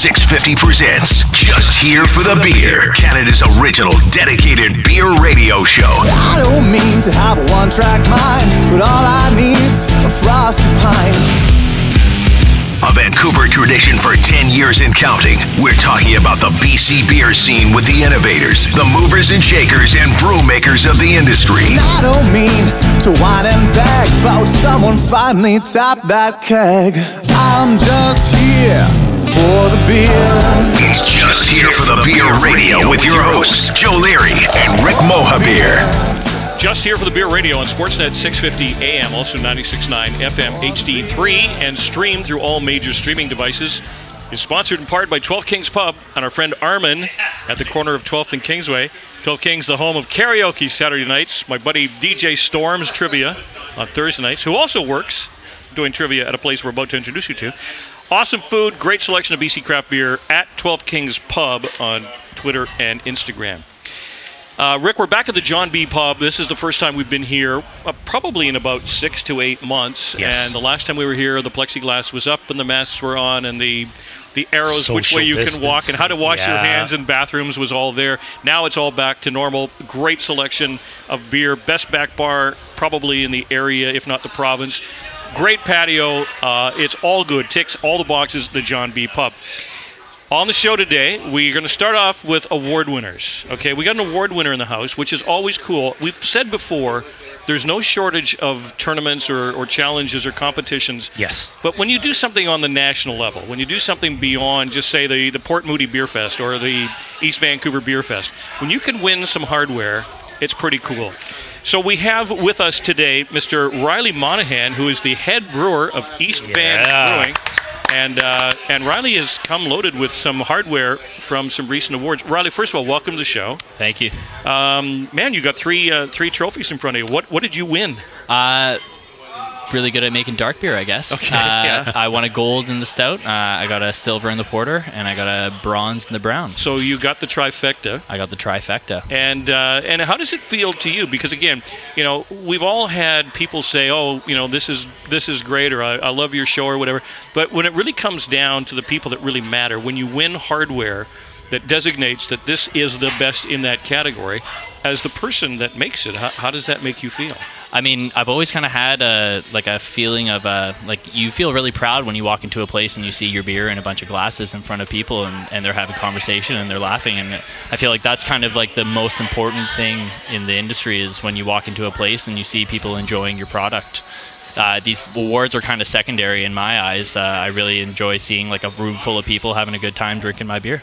650 presents Just Here for the Beer, Canada's original dedicated beer radio show. I don't mean to have a one track mind, but all I need's a frosty pint. A Vancouver tradition for 10 years and counting. We're talking about the BC beer scene with the innovators, the movers and shakers, and brew makers of the industry. I don't mean to whine and beg about someone finally tap that keg. I'm just here for the beer. It's Just Here for the Beer Radio with your hosts, Joe Leary and Rick Mohabir. Just here for the Beer Radio on Sportsnet 650 AM, also 96.9 FM HD3, and streamed through all major streaming devices. Is sponsored in part by 12 Kings Pub and our friend Armin at the corner of 12th and Kingsway. 12 Kings, the home of karaoke Saturday nights. My buddy DJ Storms Trivia on Thursday nights, who also works doing trivia at a place we're about to introduce you to. Awesome food, great selection of BC craft beer at 12 Kings Pub on Twitter and Instagram. Uh, Rick, we're back at the John B. Pub. This is the first time we've been here, uh, probably in about six to eight months. Yes. And the last time we were here, the plexiglass was up and the masks were on, and the the arrows which way you can walk and how to wash your hands in bathrooms was all there. Now it's all back to normal. Great selection of beer. Best back bar probably in the area, if not the province. Great patio. Uh, it's all good. Ticks all the boxes. The John B. Pub. On the show today, we're going to start off with award winners. Okay, we got an award winner in the house, which is always cool. We've said before, there's no shortage of tournaments or, or challenges or competitions. Yes. But when you do something on the national level, when you do something beyond just say the, the Port Moody Beer Fest or the East Vancouver Beer Fest, when you can win some hardware, it's pretty cool. So we have with us today Mr. Riley Monahan, who is the head brewer of East Yeah. Brewing. And uh, and Riley has come loaded with some hardware from some recent awards. Riley, first of all, welcome to the show. Thank you. Um, man, you got three uh, three trophies in front of you. What what did you win? Uh, really good at making dark beer, I guess. Okay, uh, yeah. I won a gold in the stout. Uh, I got a silver in the porter, and I got a bronze in the brown. So you got the trifecta. I got the trifecta. And uh, and how does it feel to you? Because again, you know, we've all had people say, "Oh, you know, this is this is great," or "I, I love your show," or whatever. But when it really comes down to the people that really matter, when you win hardware that designates that this is the best in that category, as the person that makes it, how, how does that make you feel? I mean, I've always kind of had a like a feeling of uh, like you feel really proud when you walk into a place and you see your beer and a bunch of glasses in front of people and, and they're having conversation and they're laughing and I feel like that's kind of like the most important thing in the industry is when you walk into a place and you see people enjoying your product. Uh, these awards are kind of secondary in my eyes. Uh, I really enjoy seeing like a room full of people having a good time drinking my beer.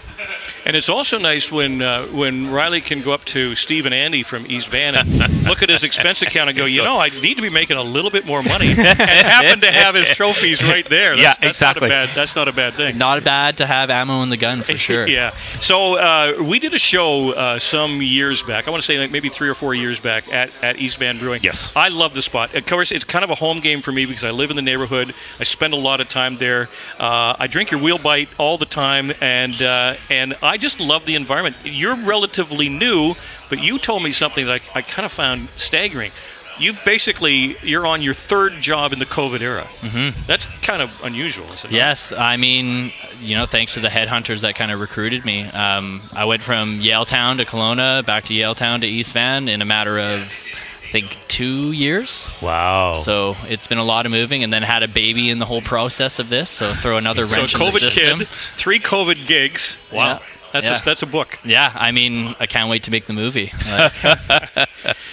And it's also nice when uh, when Riley can go up to Steve and Andy from East Van and look at his expense account and go, you know, I need to be making a little bit more money, and happen to have his trophies right there. That's, Yeah, that's exactly. Not a bad, that's not a bad thing. Not bad to have ammo in the gun for sure. yeah. So uh, we did a show uh, some years back. I want to say like maybe three or four years back at, at East Van Brewing. Yes. I love the spot. Of course, it's kind of a home game for me because I live in the neighborhood. I spend a lot of time there. Uh, I drink your wheel bite all the time, and uh, and I just love the environment. You're relatively new, but you told me something that I, I kind of found staggering. You've basically you're on your third job in the COVID era. Mm-hmm. That's kind of unusual, isn't it? Yes, I mean, you know, thanks to the headhunters that kind of recruited me. Um, I went from Yaletown to Kelowna, back to Yaletown to East Van in a matter of, I think, two years. Wow. So it's been a lot of moving, and then had a baby in the whole process of this. So throw another So wrench in the COVID system. kid, three COVID gigs. Wow, Yeah. That's Yeah. a, that's a book. Yeah, I mean, I can't wait to make the movie.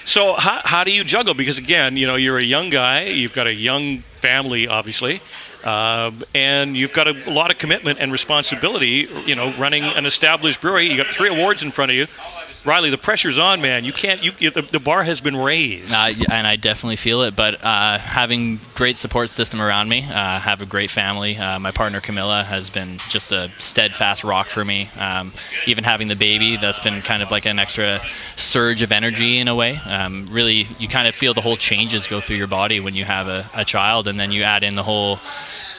So how, how do you juggle? Because again, you know, you're a young guy. You've got a young family, obviously, um, and you've got a lot of commitment and responsibility. You know, running an established brewery. You got three awards in front of you. Riley, the pressure's on, man. You can't. You, you the, the bar has been raised. Uh, and I definitely feel it. But uh, having great support system around me, uh, have a great family. Uh, my partner Camilla has been just a steadfast rock for me. Um, even having the baby, that's been kind of like an extra surge of energy in a way. Um, really, you kind of feel the whole changes go through your body when you have a, a child, and then you add in the whole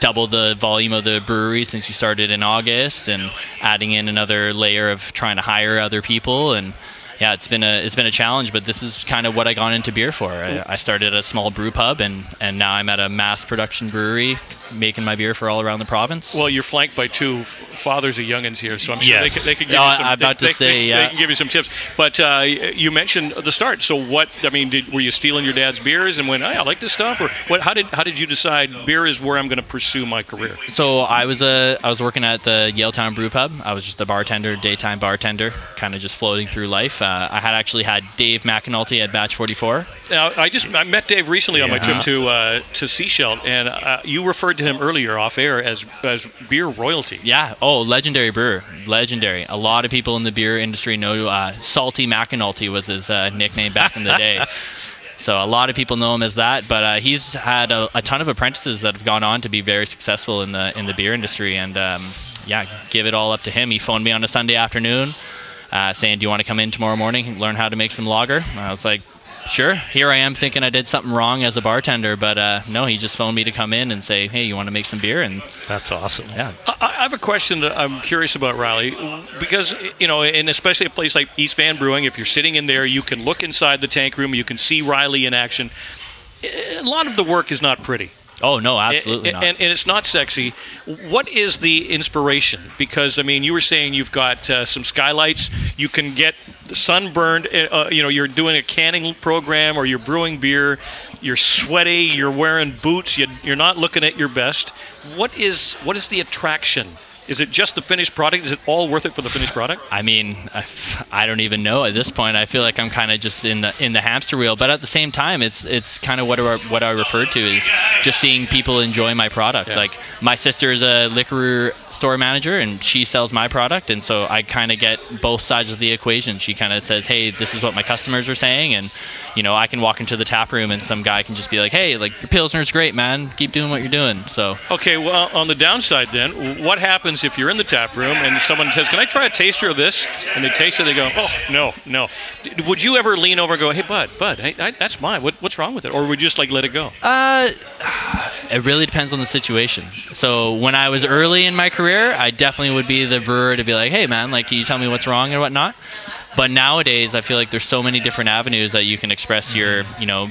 double the volume of the brewery since you started in August, and adding in another layer of trying to hire other people. And yeah, it's been a it's been a challenge, but this is kind of what I got into beer for. I, I started at a small brew pub, and and now I'm at a mass production brewery, making my beer for all around the province. Well, you're flanked by two fathers of youngins here, so I'm sure Yes. they, could, they could give No, you some. I'm about they, to say, they, yeah. they can give you some tips. But uh, you mentioned the start. So what? I mean, did, were you stealing your dad's beers and went, hey, I like this stuff, or what? How did how did you decide beer is where I'm going to pursue my career? So I was a I was working at the Yaletown Brew Pub. I was just a bartender, daytime bartender, kind of just floating through life. Uh, I had actually had Dave McAnulty at Batch 44. Now, I just I met Dave recently on my trip to uh, to Sechelt, and uh, you referred to him earlier off air as as beer royalty. Yeah. Oh, legendary brewer, legendary. A lot of people in the beer industry know uh, Salty McAnulty was his uh, nickname back in the day. So a lot of people know him as that, but uh, he's had a, a ton of apprentices that have gone on to be very successful in the in the beer industry, and um, yeah, give it all up to him. He phoned me on a Sunday afternoon, uh, saying, "Do you want to come in tomorrow morning and learn how to make some lager?" I was like. Sure. Here I am thinking I did something wrong as a bartender, but uh, no, he just phoned me to come in and say, "Hey, you want to make some beer?" And That's awesome. yeah, I I have a question that I'm curious about, Riley, because you know, and especially a place like East Van Brewing, if you're sitting in there, you can look inside the tank room, you can see Riley in action. A lot of the work is not pretty. Oh no, absolutely and, not. And, and it's not sexy. What is the inspiration? Because I mean, you were saying you've got uh, some skylights. You can get sunburned. Uh, you know, you're doing a canning program, or you're brewing beer. You're sweaty. You're wearing boots. You, you're not looking at your best. What is what is the attraction? Is it just the finished product? Is it all worth it for the finished product? I mean, I, I don't even know at this point. I feel like I'm kind of just in the in the hamster wheel. But at the same time, it's it's kind of what I, what I refer to is just seeing people enjoy my product. Yeah. Like my sister is a liquor store manager, and she sells my product, and so I kind of get both sides of the equation. She kind of says, "Hey, this is what my customers are saying," and you know, I can walk into the tap room, and some guy can just be like, "Hey, like your pilsner's great, man. Keep doing what you're doing." So Okay, well, on the downside, then, what happens if you're in the tap room and someone says, "Can I try a taster of this?" and they taste it, they go, "Oh, no, no." D- Would you ever lean over and go, "Hey, bud, bud, hey, I, that's mine. What, what's wrong with it?" Or would you just like let it go? Uh, it really depends on the situation. So when I was early in my career, I definitely would be the brewer to be like, "Hey, man, like, can you tell me what's wrong and whatnot?" But nowadays, I feel like there's so many different avenues that you can express your, you know,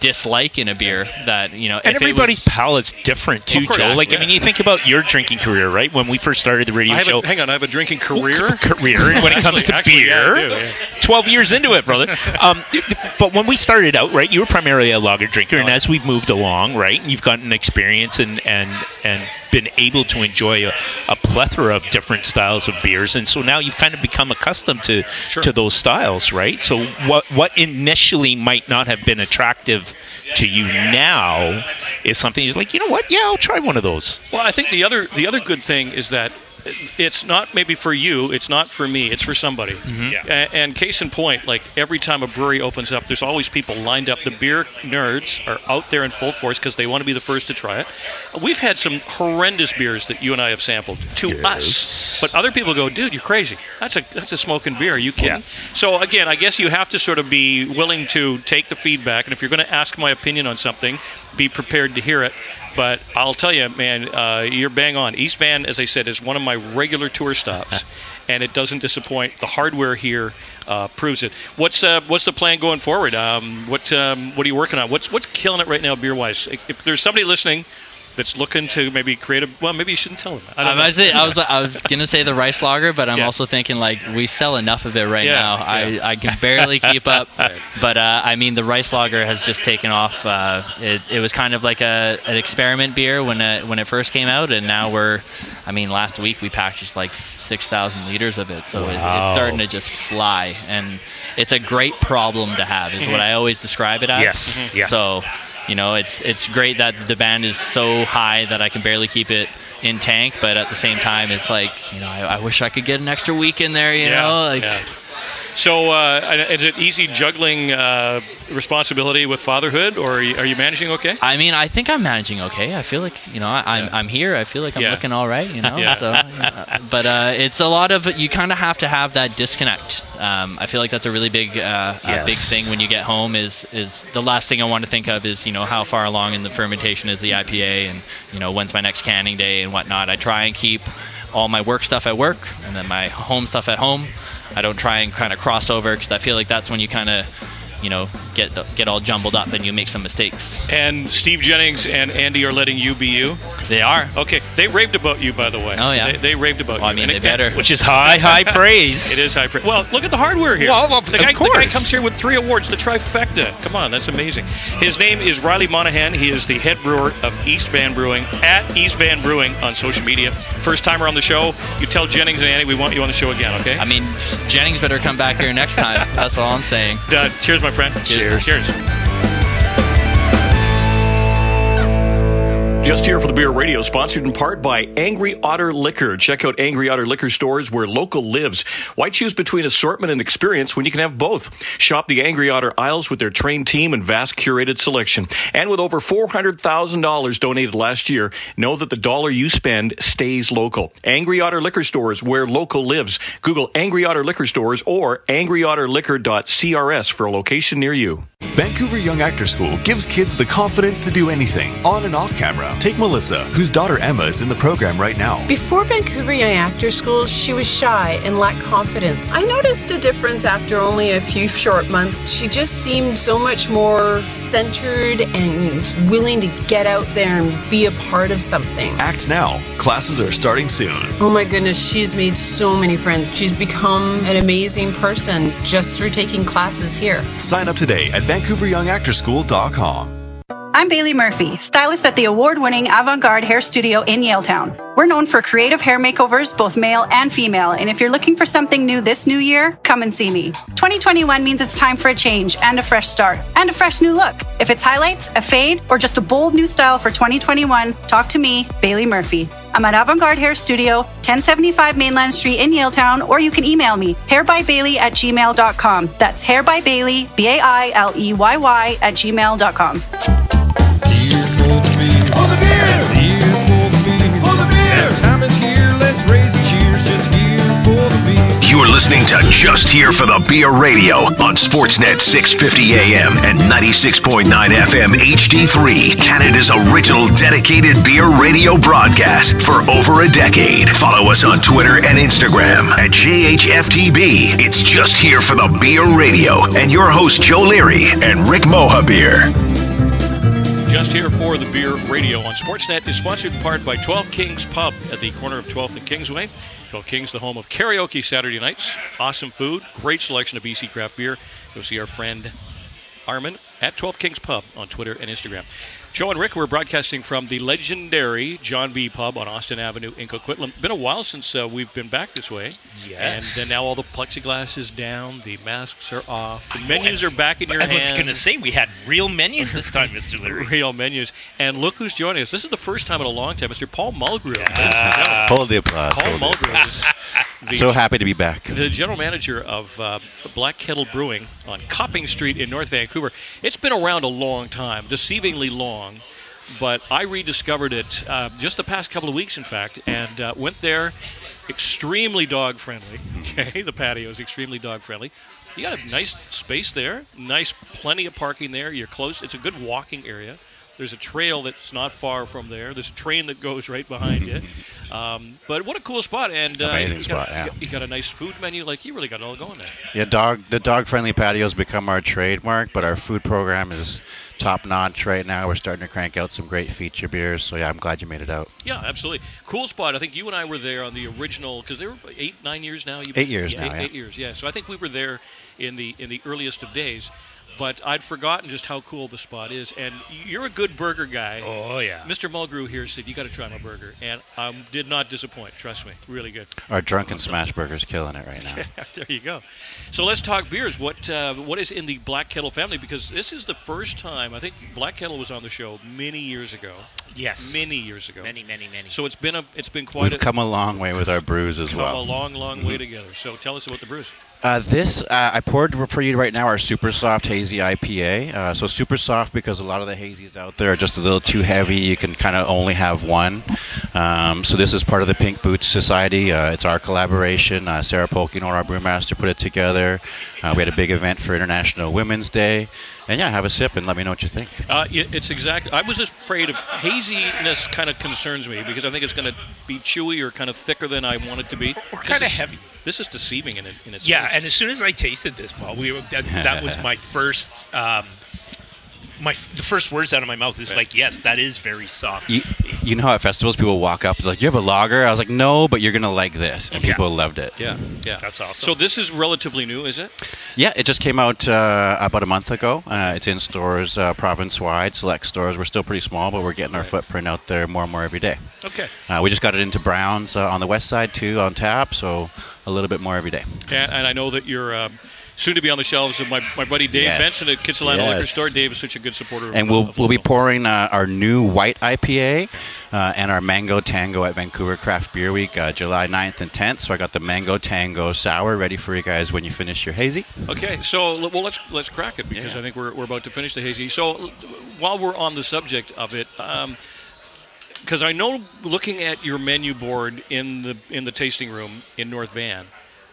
dislike in a beer that you know. And if it everybody's was- palate's different too, Of course, Joe. Like yeah. I mean, you think about your drinking career, right? When we first started the radio I show, a, hang on, I have a drinking career. career when it comes to Actually- actually, beer. yeah, do, yeah. 12 years into it, brother. Um, but when we started out, right, you were primarily a lager drinker, and as we've moved along, right, you've gotten experience and and and been able to enjoy a, a plethora of different styles of beers, and so now you've kind of become accustomed to to those styles, right? So what what initially might not have been attractive to you now is something you're like, you know what? Yeah, I'll try one of those. Well, I think the other the other good thing is that it's not maybe for you, it's not for me, it's for somebody. Yeah. A- And, case in point, like every time a brewery opens up, there's always people lined up. The beer nerds are out there in full force because they want to be the first to try it. We've had some horrendous beers that you and I have sampled to us, but other people go, "Dude, you're crazy. That's a that's a smoking beer. Are you kidding?" Yeah. So again, I guess you have to sort of be willing to take the feedback, and if you're going to ask my opinion on something, be prepared to hear it. But I'll tell you, man, uh, you're bang on. East Van, as I said, is one of my regular tour stops, and it doesn't disappoint. The hardware here uh, proves it. What's uh, what's the plan going forward? Um, what um, what are you working on? What's what's killing it right now, beer wise? If there's somebody listening that's looking to maybe create a well, maybe you shouldn't tell them. I I don't know. was, I was I was gonna say the rice lager, but I'm Yeah. also thinking like we sell enough of it right Yeah, now. yeah. I, I can barely keep up. But uh, I mean, the rice lager has just taken off. Uh, it, it was kind of like a an experiment beer when it, when it first came out, and now we're. I mean, last week we packaged like six thousand liters of it, so it, it's starting to just fly, and it's a great problem to have. Is what I always describe it as. Yes, Mhm. yes. So you know, it's it's great that the band is so high that I can barely keep it in tank, but at the same time, it's like you know, I, I wish I could get an extra week in there. You Yeah, know, like yeah. So, uh, is it easy juggling uh, responsibility with fatherhood, or are you, are you managing okay? I mean, I think I'm managing okay. I feel like you know, I, I'm Yeah. I'm here. I feel like I'm Yeah. looking all right. You know, Yeah. so uh, but uh, it's a lot of you kind of have to have that disconnect. Um, I feel like that's a really big uh, a big thing when you get home. Is is the last thing I want to think of is you know how far along in the fermentation is the IPA and you know when's my next canning day and whatnot. I try and keep all my work stuff at work and then my home stuff at home. I don't try and kind of cross over because I feel like that's when you kind of you know get get all jumbled up and you make some mistakes. And Steve Jennings and Andy are letting you be you. They are. Okay, they raved about you, by the way. Oh, yeah. they, they raved about Well, I you. mean, And they it- better. Which is high, high praise. It is high praise. Well, look at the hardware here. Well, of- the, guy, of the guy comes here with three awards, the trifecta. Come on, that's amazing. His name is Riley Monahan. He is the head brewer of East Van Brewing at East Van Brewing on social media. First timer on the show. You tell Jennings and Andy we want you on the show again, okay? I mean, Jennings better come back here next time. That's all I'm saying. Cheers, my friend. Cheers. Cheers. Just here for the Beer Radio, sponsored in part by Angry Otter Liquor. Check out Angry Otter Liquor stores where local lives. Why choose between assortment and experience when you can have both? Shop the Angry Otter aisles with their trained team and vast curated selection. And with over $400,000 donated last year, know that the dollar you spend stays local. Angry Otter Liquor stores where local lives. Google Angry Otter Liquor stores or angryotterliquor.crs for a location near you. Vancouver Young Actor School gives kids the confidence to do anything, on and off camera. Take Melissa, whose daughter Emma is in the program right now. Before Vancouver Young Actors School, she was shy and lacked confidence. I noticed a difference after only a few short months. She just seemed so much more centered and willing to get out there and be a part of something. Act now. Classes are starting soon. Oh my goodness, she's made so many friends. She's become an amazing person just through taking classes here. Sign up today at VancouverYoungActorschool.com. I'm Bailey Murphy, stylist at the award winning Avant Garde Hair Studio in Yaletown. We're known for creative hair makeovers, both male and female, and if you're looking for something new this new year, come and see me. 2021 means it's time for a change and a fresh start and a fresh new look. If it's highlights, a fade, or just a bold new style for 2021, talk to me, Bailey Murphy. I'm at Avant Garde Hair Studio, 1075 Mainland Street in Yaletown, or you can email me, hairbybailey at gmail.com. That's hairbybailey, B A I L E Y Y, at gmail.com. You're listening to Just Here for the Beer Radio on Sportsnet 650 AM and 96.9 FM HD3, Canada's original dedicated beer radio broadcast for over a decade. Follow us on Twitter and Instagram at JHFTB. It's Just Here for the Beer Radio and your host Joe Leary and Rick Mohabir. Just here for the Beer Radio on Sportsnet is sponsored in part by 12 Kings Pub at the corner of 12th and Kingsway. 12 Kings, the home of karaoke Saturday nights. Awesome food, great selection of BC craft beer. Go see our friend Armin at 12 Kings Pub on Twitter and Instagram. Joe and Rick, we're broadcasting from the legendary John B. Pub on Austin Avenue in Coquitlam. Been a while since uh, we've been back this way. Yes. And uh, now all the plexiglass is down, the masks are off, the menus are back in your hands. I hands. was going to say we had real menus this time, Mr. Leary. real menus. And look who's joining us. This is the first time in a long time, Mr. Paul Mulgrew. Hold the applause. Paul hold. Mulgrew is the, So happy to be back. the general manager of uh, Black Kettle Brewing on Copping Street in North Vancouver. It's been around a long time, deceivingly long. But I rediscovered it uh, just the past couple of weeks, in fact, and uh, went there. Extremely dog friendly. Okay, the patio is extremely dog friendly. You got a nice space there, nice, plenty of parking there. You're close. It's a good walking area. There's a trail that's not far from there. There's a train that goes right behind you. Um, but what a cool spot! And uh, Amazing you got, spot, yeah. you got- a nice food menu. Like you really got it all going there. Yeah, dog. The dog-friendly patios become our trademark, but our food program is top-notch right now. We're starting to crank out some great feature beers. So yeah, I'm glad you made it out. Yeah, absolutely. Cool spot. I think you and I were there on the original because they were eight, nine years now. You, Eight years yeah, now, Eight, yeah. eight years. Yeah. So I think we were there in the in the earliest of days. But I'd forgotten just how cool the spot is. And you're a good burger guy. Oh, yeah. Mr. Mulgrew here said you got to try my burger, and um, did not disappoint. Trust me, really good. Our drunken smash burger's killing it right now. there you go. So let's talk beers. What uh, what is in the Black Kettle family? Because this is the first time I think Black Kettle was on the show many years ago. Yes. Many years ago. Many, many, many. So it's been a it's been quite We've a, come a long way with our brews as come well. Come a long, long way together. So tell us about the brews. Uh, this uh, I poured for you right now our super soft hazy IPA. Uh, so super soft because a lot of the hazies out there are just a little too heavy. You can kind of only have one. Um, so this is part of the Pink Boots Society. Uh, it's our collaboration. Uh, Sarah Polkinor, our brewmaster, put it together. Uh, we had a big event for International Women's Day. And yeah, have a sip and let me know what you think. Uh, it- it's exactly. I was just afraid of haziness. Kind of concerns me because I think it's going to be chewy or kind of thicker than I want it to be. Or kind of heavy. this is deceiving in, it, in its Yeah, taste. and as soon as I tasted this, Paul, we were, that, that was my first. Um, my the first words out of my mouth is like, yes, that is very soft. You, you know how at festivals people walk up like, "You have a lager?" I was like, "No, but you're gonna like this," and Yeah. people loved it. yeah, yeah, That's awesome. So this is relatively new, is it? Yeah, it just came out uh, about a month ago. Uh, it's in stores uh, province wide, select stores. We're still pretty small, but we're getting our footprint out there more and more every day. Okay. Uh, we just got it into Browns uh, on the west side too, on tap, so a little bit more every day. And, and I know that you're um, soon to be on the shelves of my, my buddy Dave Yes. Benson at Kitsilano Liquor Store. Dave is such a good supporter. of- And we'll we'll be pouring uh, our new white IPA uh, and our Mango Tango at Vancouver Craft Beer Week, uh, July 9th and 10th. So I got the Mango Tango sour ready for you guys when you finish your hazy. Okay, so well, let's let's crack it because Yeah. I think we're, we're about to finish the hazy. So while we're on the subject of it, because I know looking at your menu board in the in the tasting room in North Van,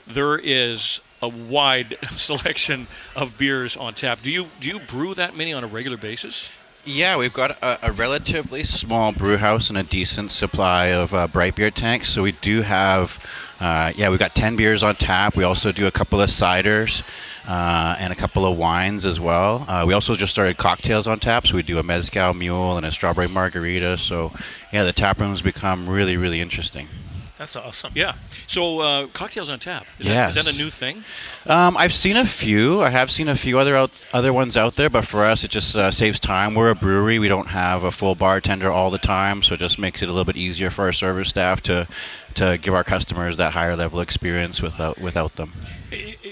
there is a wide selection of beers on tap. Do you do you brew that many on a regular basis? Yeah, we've got a, a relatively small brew house and a decent supply of uh, bright beer tanks. So we do have, uh, yeah, we've got 10 beers on tap. We also do a couple of ciders uh, and a couple of wines as well. Uh, we also just started cocktails on tap. So we do a Mezcal Mule and a Strawberry Margarita. So, yeah, the tap room's become really, really interesting. That's awesome. Yeah. So uh, cocktails on tap. Is, that, is that a new thing? Um, I've seen a few. I have seen a few other out, other ones out there, but for us, it just uh, saves time. We're a brewery; we don't have a full bartender all the time, so it just makes it a little bit easier for our service staff to to give our customers that higher level experience without without them.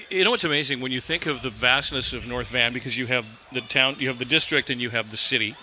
You know what's amazing when you think of the vastness of North Van because you have the town, you have the district, and you have the city.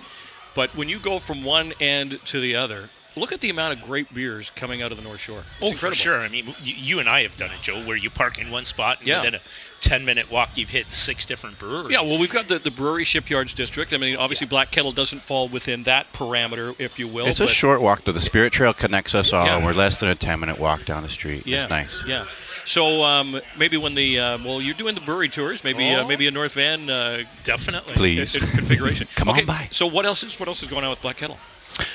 But when you go from one end to the other, look at the amount of great beers coming out of the North Shore. It's Oh, incredible. for sure. I mean, you, you and I have done it, Joe, where you park in one spot and Yeah. within a 10 minute walk, you've hit six different breweries. Yeah, well, we've got the, the brewery shipyards district. I mean, obviously, Black Kettle doesn't fall within that parameter, if you will. It's a short walk though. The Spirit Trail connects us all. Yeah. and We're less than a ten minute walk down the street. Yeah, It's nice. Yeah. So um, maybe when the uh, well, you're doing the brewery tours. Maybe uh, Oh. maybe a North Van uh, Definitely. Please. uh, configuration. Come on okay, by. So what else is what else is going on with Black Kettle?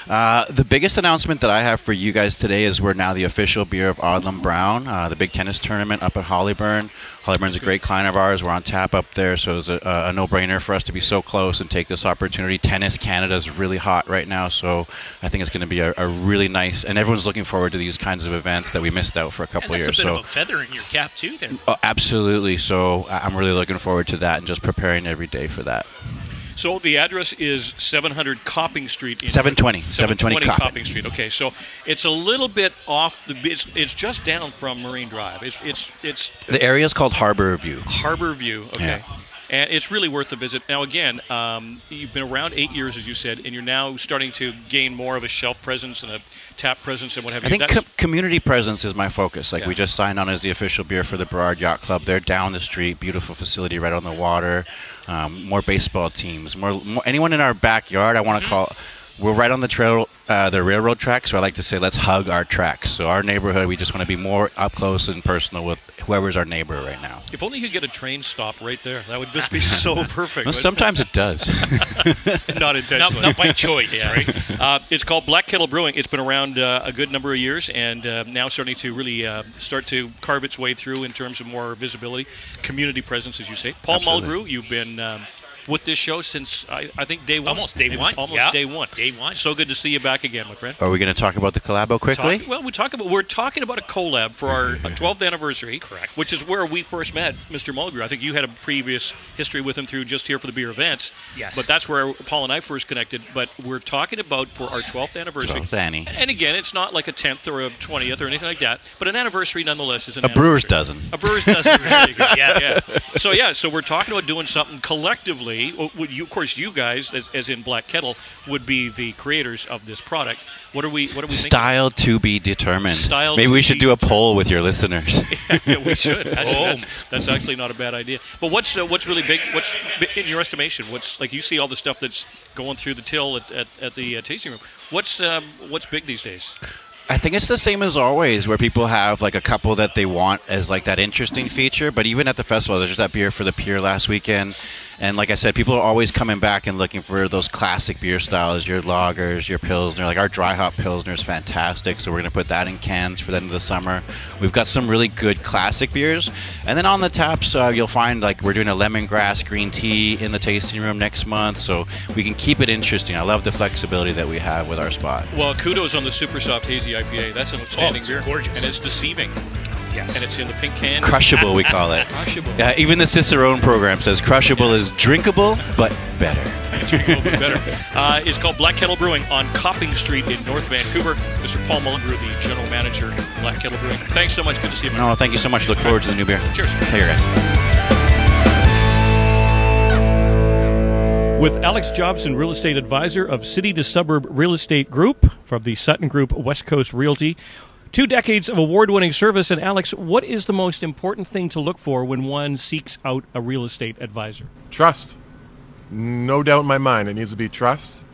Uh, the biggest announcement that I have for you guys today is we're now the official beer of Odlum Brown, uh, the big tennis tournament up at Hollyburn. Hollyburn's a great client of ours. We're on tap up there, so it was a, a no-brainer for us to be so close and take this opportunity. Tennis Canada is really hot right now, so I think it's going to be a, a really nice. And everyone's looking forward to these kinds of events that we missed out for a And couple that's a years. bit so of a feather in your cap, too, there. Oh, absolutely. So I'm really looking forward to that and just preparing every day for that. So the address is 700 Copping Street. In 720. 720 Copping. Copping Street. Okay, so it's a little bit off the. It's, it's just down from Marine Drive. It's it's it's The area is called Harbor View. Harbor View. Okay. Yeah. And it's really worth a visit. Now, again, um, you've been around eight years, as you said, and you're now starting to gain more of a shelf presence and a tap presence and what have you. I think com- community presence is my focus. Like Yeah. we just signed on as the official beer for the Burrard Yacht Club. They're down the street, beautiful facility right on the water. Um, more baseball teams, more, more anyone in our backyard. I want to call. We're right on the trail, uh, the railroad track. So I like to say, let's hug our tracks. So our neighborhood, we just want to be more up close and personal with whoever's our neighbor right now. if only you could get a train stop right there. That would just be so perfect. Well, sometimes it does. not Not, intentionally. not by choice, Yeah. right? Uh, it's called Black Kettle Brewing. It's been around uh, a good number of years, and uh, now starting to really uh, start to carve its way through in terms of more visibility, community presence, as you say. Paul Absolutely. Mulgrew, you've been um, with this show since I, I think day one. Almost day one. Almost Yeah. day one. Day one. So good to see you back again, my friend. Are we going to talk about the collabo quickly? Talk- well, we talk about we're talking about a collab for our 12th anniversary, correct? Which is where we first met Mr. Mulgrew. I think you had a previous history with him through just here for the beer events. Yes. But that's where Paul and I first connected. But we're talking about for our 12th anniversary. 12th Annie. And again, it's not like a 10th or a 20th or anything like that, but an anniversary nonetheless is an A brewer's dozen. A brewer's dozen. There you go. Yes. Yeah. So yeah, so we're talking about doing something collectively. Well, would you, of course, you guys, as, as in Black Kettle, would be the creators of this product. What are we? What are we thinking? Style to be determined. Style Maybe to we should do a poll with your listeners. yeah, we should. Actually, Oh. that's, that's actually not a bad idea. But what's uh, what's really big? What's in your estimation? What's like you see all the stuff that's going through the till at, at, at the uh, tasting room. What's um, what's big these days? I think it's the same as always, where people have like a couple that they want as like that interesting feature. But even at the festival, there's just that beer for the pier last weekend, And like I said, people are always coming back and looking for those classic beer styles, your lagers, your pilsner. Like our dry hop pilsner is fantastic, so we're going to put that in cans for the end of the summer. We've got some really good classic beers, and then on the taps, uh, you'll find like we're doing a lemongrass green tea in the tasting room next month, so we can keep it interesting. I love the flexibility that we have with our spot. Well, kudos on the Super Soft Hazy IPA. That's an outstanding Oh, it's beer. gorgeous. And it's deceiving. Yes. And it's in the pink can. Crushable, we call it. Crushable. Yeah, even the Cicerone program says crushable is drinkable but better. It's a little better. Uh, it's called Black Kettle Brewing on Copping Street in North Vancouver. Mr. Paul Mulgrew, the general manager of Black Kettle Brewing. Thanks so much. Good to see you. man. No, thank you so much. Look forward to the new beer. Cheers. Take care, guys. With Alex Jobson, real estate advisor of City to Suburb Real Estate Group from the Sutton Group West Coast Realty. Two decades of award winning service. And Alex, what is the most important thing to look for when one seeks out a real estate advisor? Trust. No doubt in my mind, it needs to be trust.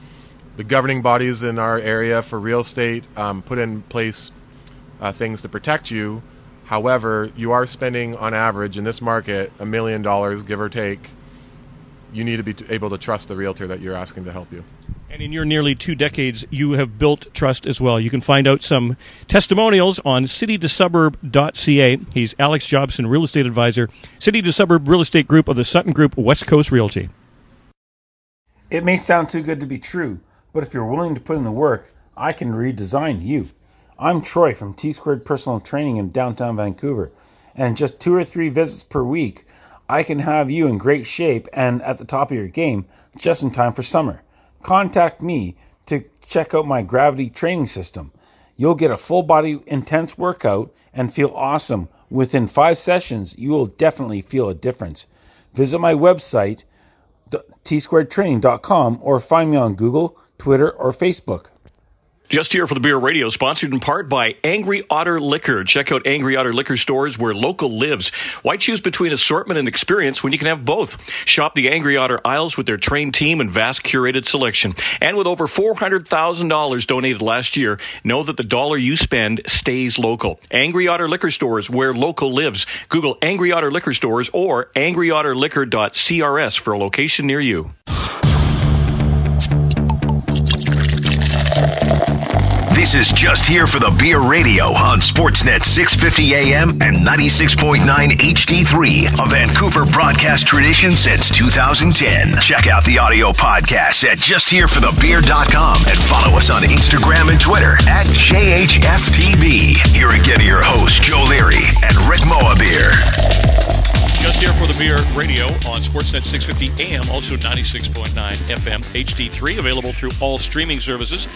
The governing bodies in our area for real estate um, put in place uh, things to protect you. However, you are spending on average in this market a million dollars, give or take. You need to be able to trust the realtor that you're asking to help you. And in your nearly two decades, you have built trust as well. You can find out some testimonials on citytosuburb.ca. He's Alex Jobson, real estate advisor, City to Suburb Real Estate Group of the Sutton Group West Coast Realty. It may sound too good to be true, but if you're willing to put in the work, I can redesign you. I'm Troy from T Squared Personal Training in downtown Vancouver, and in just two or three visits per week, I can have you in great shape and at the top of your game just in time for summer. Contact me to check out my gravity training system. You'll get a full body intense workout and feel awesome. Within five sessions, you will definitely feel a difference. Visit my website, tsquaredtraining.com, or find me on Google, Twitter, or Facebook. Just here for the Beer Radio, sponsored in part by Angry Otter Liquor. Check out Angry Otter Liquor stores where local lives. Why choose between assortment and experience when you can have both? Shop the Angry Otter aisles with their trained team and vast curated selection. And with over $400,000 donated last year, know that the dollar you spend stays local. Angry Otter Liquor stores where local lives. Google Angry Otter Liquor stores or angryotterliquor.crs for a location near you. This is just here for the Beer Radio on Sportsnet 650 AM and 96.9 HD3, a Vancouver broadcast tradition since 2010. Check out the audio podcast at justhereforthebeer.com and follow us on Instagram and Twitter at JHFTB. Here again are your hosts, Joe Leary and Rick Mohabir. Just here for the Beer Radio on Sportsnet 650 AM, also 96.9 FM HD3, available through all streaming services.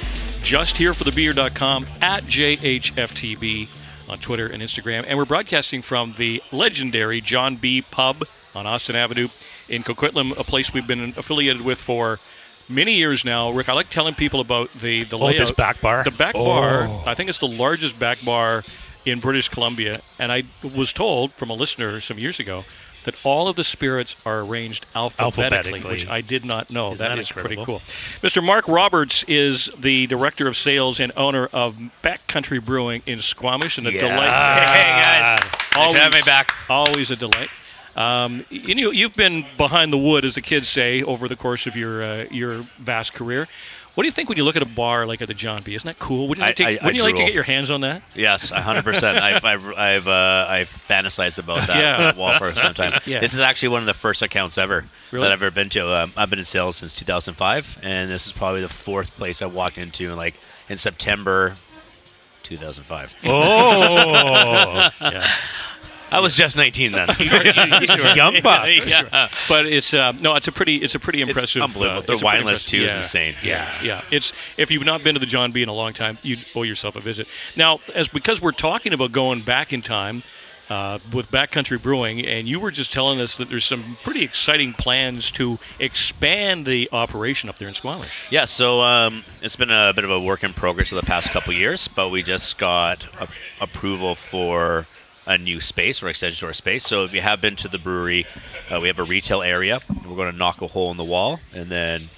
Just here for the beer.com at JHFTB on Twitter and Instagram. And we're broadcasting from the legendary John B. Pub on Austin Avenue in Coquitlam, a place we've been affiliated with for many years now. Rick, I like telling people about the, the Oh, layout. this back bar? The back Oh. bar, I think it's the largest back bar in British Columbia. And I was told from a listener some years ago that all of the spirits are arranged alphabetically, Alphabetically. which I did not know. Isn't that that is pretty cool. Mr. Mark Roberts is the director of sales and owner of Backcountry Brewing in Squamish, and a delight. Hey, guys. Thanks for having me back. Always a delight. Um, you know, you've been behind the wood, as the kids say, over the course of your uh, your vast career. What do you think when you look at a bar like at the John B? Isn't that cool? Wouldn't you, I- like to, I- I wouldn't you like to get your hands on that? Yes, 100%. I've, I've, I've, uh, I've fantasized about that Yeah. wall for some time. Yeah. This is actually one of the first accounts ever Really? that I've ever been to. Um, I've been in sales since 2005, and this is probably the fourth place I walked into, in, like in September 2005. Oh. yeah. I was just 19 then. young buck. yeah. But it's uh, no, it's a pretty, it's a pretty impressive. unbelievable. uh, Their it's a pretty wine list, too, is impressive- insane. Yeah, yeah. It's if you've not been to the John B in a long time, you owe yourself a visit. Now, as because we're talking about going back in time. Uh, with Backcountry Brewing, and you were just telling us that there's some pretty exciting plans to expand the operation up there in Squamish. Yeah, so um, it's been a bit of a work in progress for the past couple years, but we just got a- approval for a new space or extension to our space. So if you have been to the brewery, uh, we have a retail area. We're going to knock a hole in the wall, and then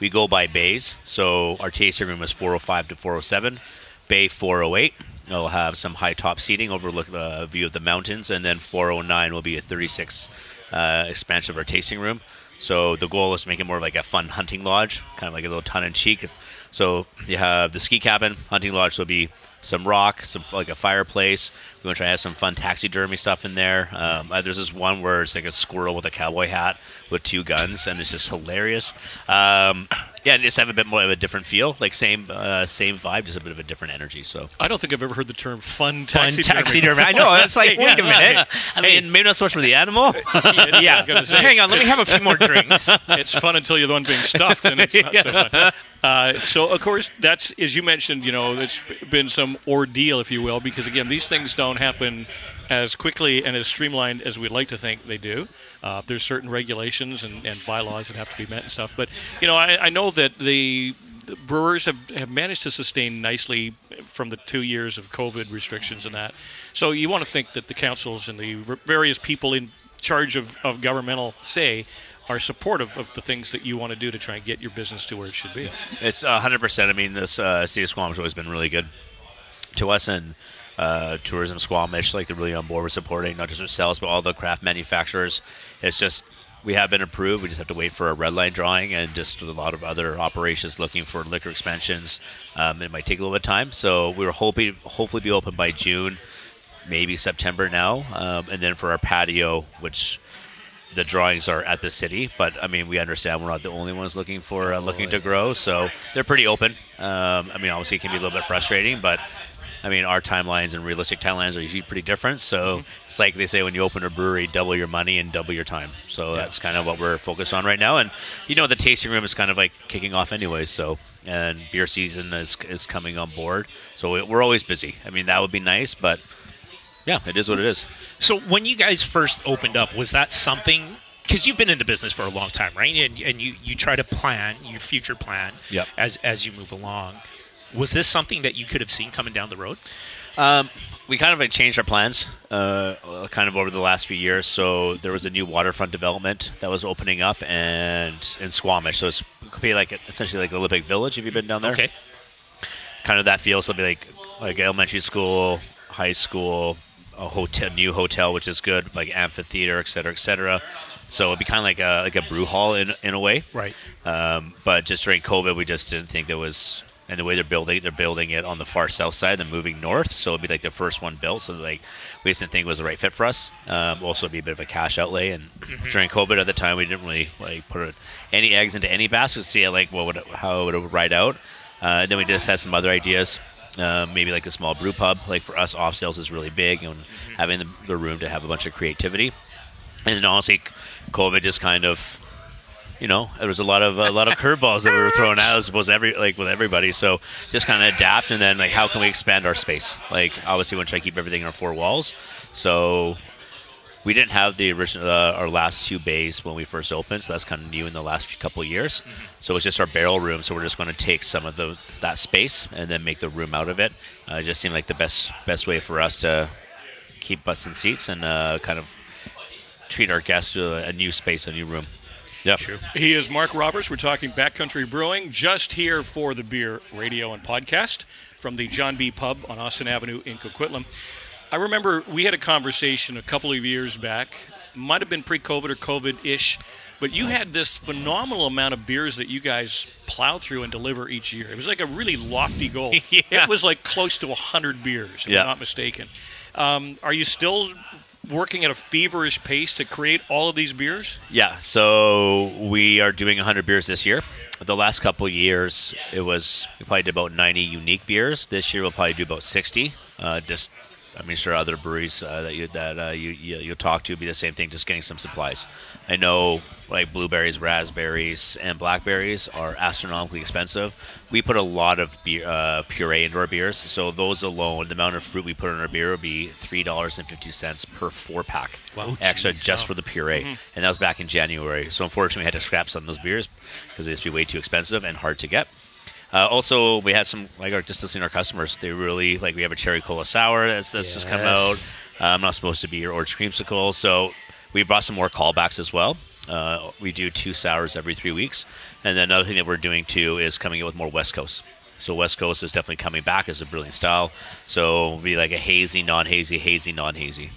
we go by bays. So our tasting room is 405 to 407, bay 408. It'll have some high top seating, overlook the view of the mountains, and then 409 will be a 36 uh, expansion of our tasting room. So the goal is to make it more like a fun hunting lodge, kind of like a little ton in cheek. So you have the ski cabin, hunting lodge. So it'll be some rock, some like a fireplace. We want to try to have some fun taxidermy stuff in there. Um, uh, there's this one where it's like a squirrel with a cowboy hat with two guns, and it's just hilarious. Um, yeah, and just have a bit more of a different feel, like same uh, same vibe, just a bit of a different energy. So I don't think I've ever heard the term fun Fun taxidermy. taxidermy. I know. It's like, wait a minute. I mean, maybe not so much for the animal. yeah, I say. Hang on, let me have a few more drinks. it's fun until you're the one being stuffed, and it's not so fun. Uh, so, of course, that's as you mentioned. You know, it's been some ordeal, if you will, because again, these things don't happen as quickly and as streamlined as we'd like to think they do. Uh, there's certain regulations and, and bylaws that have to be met and stuff. But you know, I, I know that the the brewers have, have managed to sustain nicely from the two years of COVID restrictions and that. So you want to think that the councils and the various people in charge of, of governmental say are supportive of the things that you want to do to try and get your business to where it should be. It's hundred percent. I mean, this uh, city of Squam has always been really good to us, and uh, tourism Squamish, like they're really on board with supporting not just ourselves but all the craft manufacturers. It's just we have been approved. We just have to wait for a red line drawing, and just a lot of other operations looking for liquor expansions. Um, it might take a little bit of time, so we were hoping hopefully be open by June, maybe September now, um, and then for our patio, which the drawings are at the city, but I mean, we understand we're not the only ones looking for uh, looking to grow, so they're pretty open. Um, I mean, obviously, it can be a little bit frustrating, but I mean, our timelines and realistic timelines are usually pretty different. So mm-hmm. it's like they say when you open a brewery, double your money and double your time. So that's kind of what we're focused on right now. And you know, the tasting room is kind of like kicking off anyway. So and beer season is is coming on board. So we- we're always busy. I mean, that would be nice, but yeah, it is what it is. So when you guys first opened up, was that something? Because you've been in the business for a long time, right? And, and you, you try to plan your future plan Yep. as as you move along. Was this something that you could have seen coming down the road? Um, we kind of changed our plans, uh, kind of over the last few years. So there was a new waterfront development that was opening up, and in Squamish, so it's it could be like essentially like Olympic Village. Have you been down there? Okay. Kind of that feel. So it'll be like like elementary school, high school, a hotel, new hotel, which is good, like amphitheater, et cetera, et cetera. So it'd be kind of like a like a brew hall in in a way. Right. Um, but just during COVID, we just didn't think there was. And the way they're building, they're building it on the far south side, then moving north. So it'd be like the first one built. So like, we just didn't think it was the right fit for us. Um, also, it'd be a bit of a cash outlay. And during COVID at the time, we didn't really like put any eggs into any basket to see like what would it, how it would ride out. Uh, and then we just had some other ideas. Uh, maybe like a small brew pub. Like for us, off sales is really big, and having the, the room to have a bunch of creativity. And then honestly, COVID just kind of you know, there was a lot of a lot of curveballs that we were throwing out as opposed to every like with everybody. So just kind of adapt, and then like how can we expand our space? Like obviously, we want to keep everything in our four walls. So we didn't have the original uh, our last two bays when we first opened, so that's kind of new in the last few couple of years. So it's just our barrel room. So we're just going to take some of the that space and then make the room out of it. Uh, it just seemed like the best best way for us to keep butts in seats and uh, kind of treat our guests to a, a new space, a new room. Yeah. He is Mark Roberts. We're talking Backcountry Brewing, just here for the beer radio and podcast from the John B. Pub on Austin Avenue in Coquitlam. I remember we had a conversation a couple of years back, might have been pre COVID or COVID ish, but you had this phenomenal amount of beers that you guys plow through and deliver each year. It was like a really lofty goal. It was like close to 100 beers, if Yeah. I'm not mistaken. Um, are you still working at a feverish pace to create all of these beers? Yeah, so we are doing 100 beers this year. The last couple years, it was we probably did about 90 unique beers. This year, we'll probably do about 60. Uh, just, I mean, sure, other breweries uh, that you that uh, you, you you'll talk to be the same thing, just getting some supplies. I know like blueberries, raspberries, and blackberries are astronomically expensive. We put a lot of beer, uh, puree into our beers, so those alone, the amount of fruit we put in our beer would be three dollars and fifty cents per four pack Wow. extra Jeez. just for the puree, Mhm. and that was back in January. So unfortunately, we had to scrap some of those beers because they used to be way too expensive and hard to get. Uh, also, we had some like our just listening to our customers. They really like we have a cherry cola sour that's, that's just come out. Uh, I'm not supposed to be your orange creamsicle, so we brought some more callbacks as well. Uh, we do two sours every three weeks, and then another thing that we're doing too is coming in with more West Coast. So West Coast is definitely coming back as a brilliant style. So it'll be like a hazy, non-hazy, hazy, non-hazy.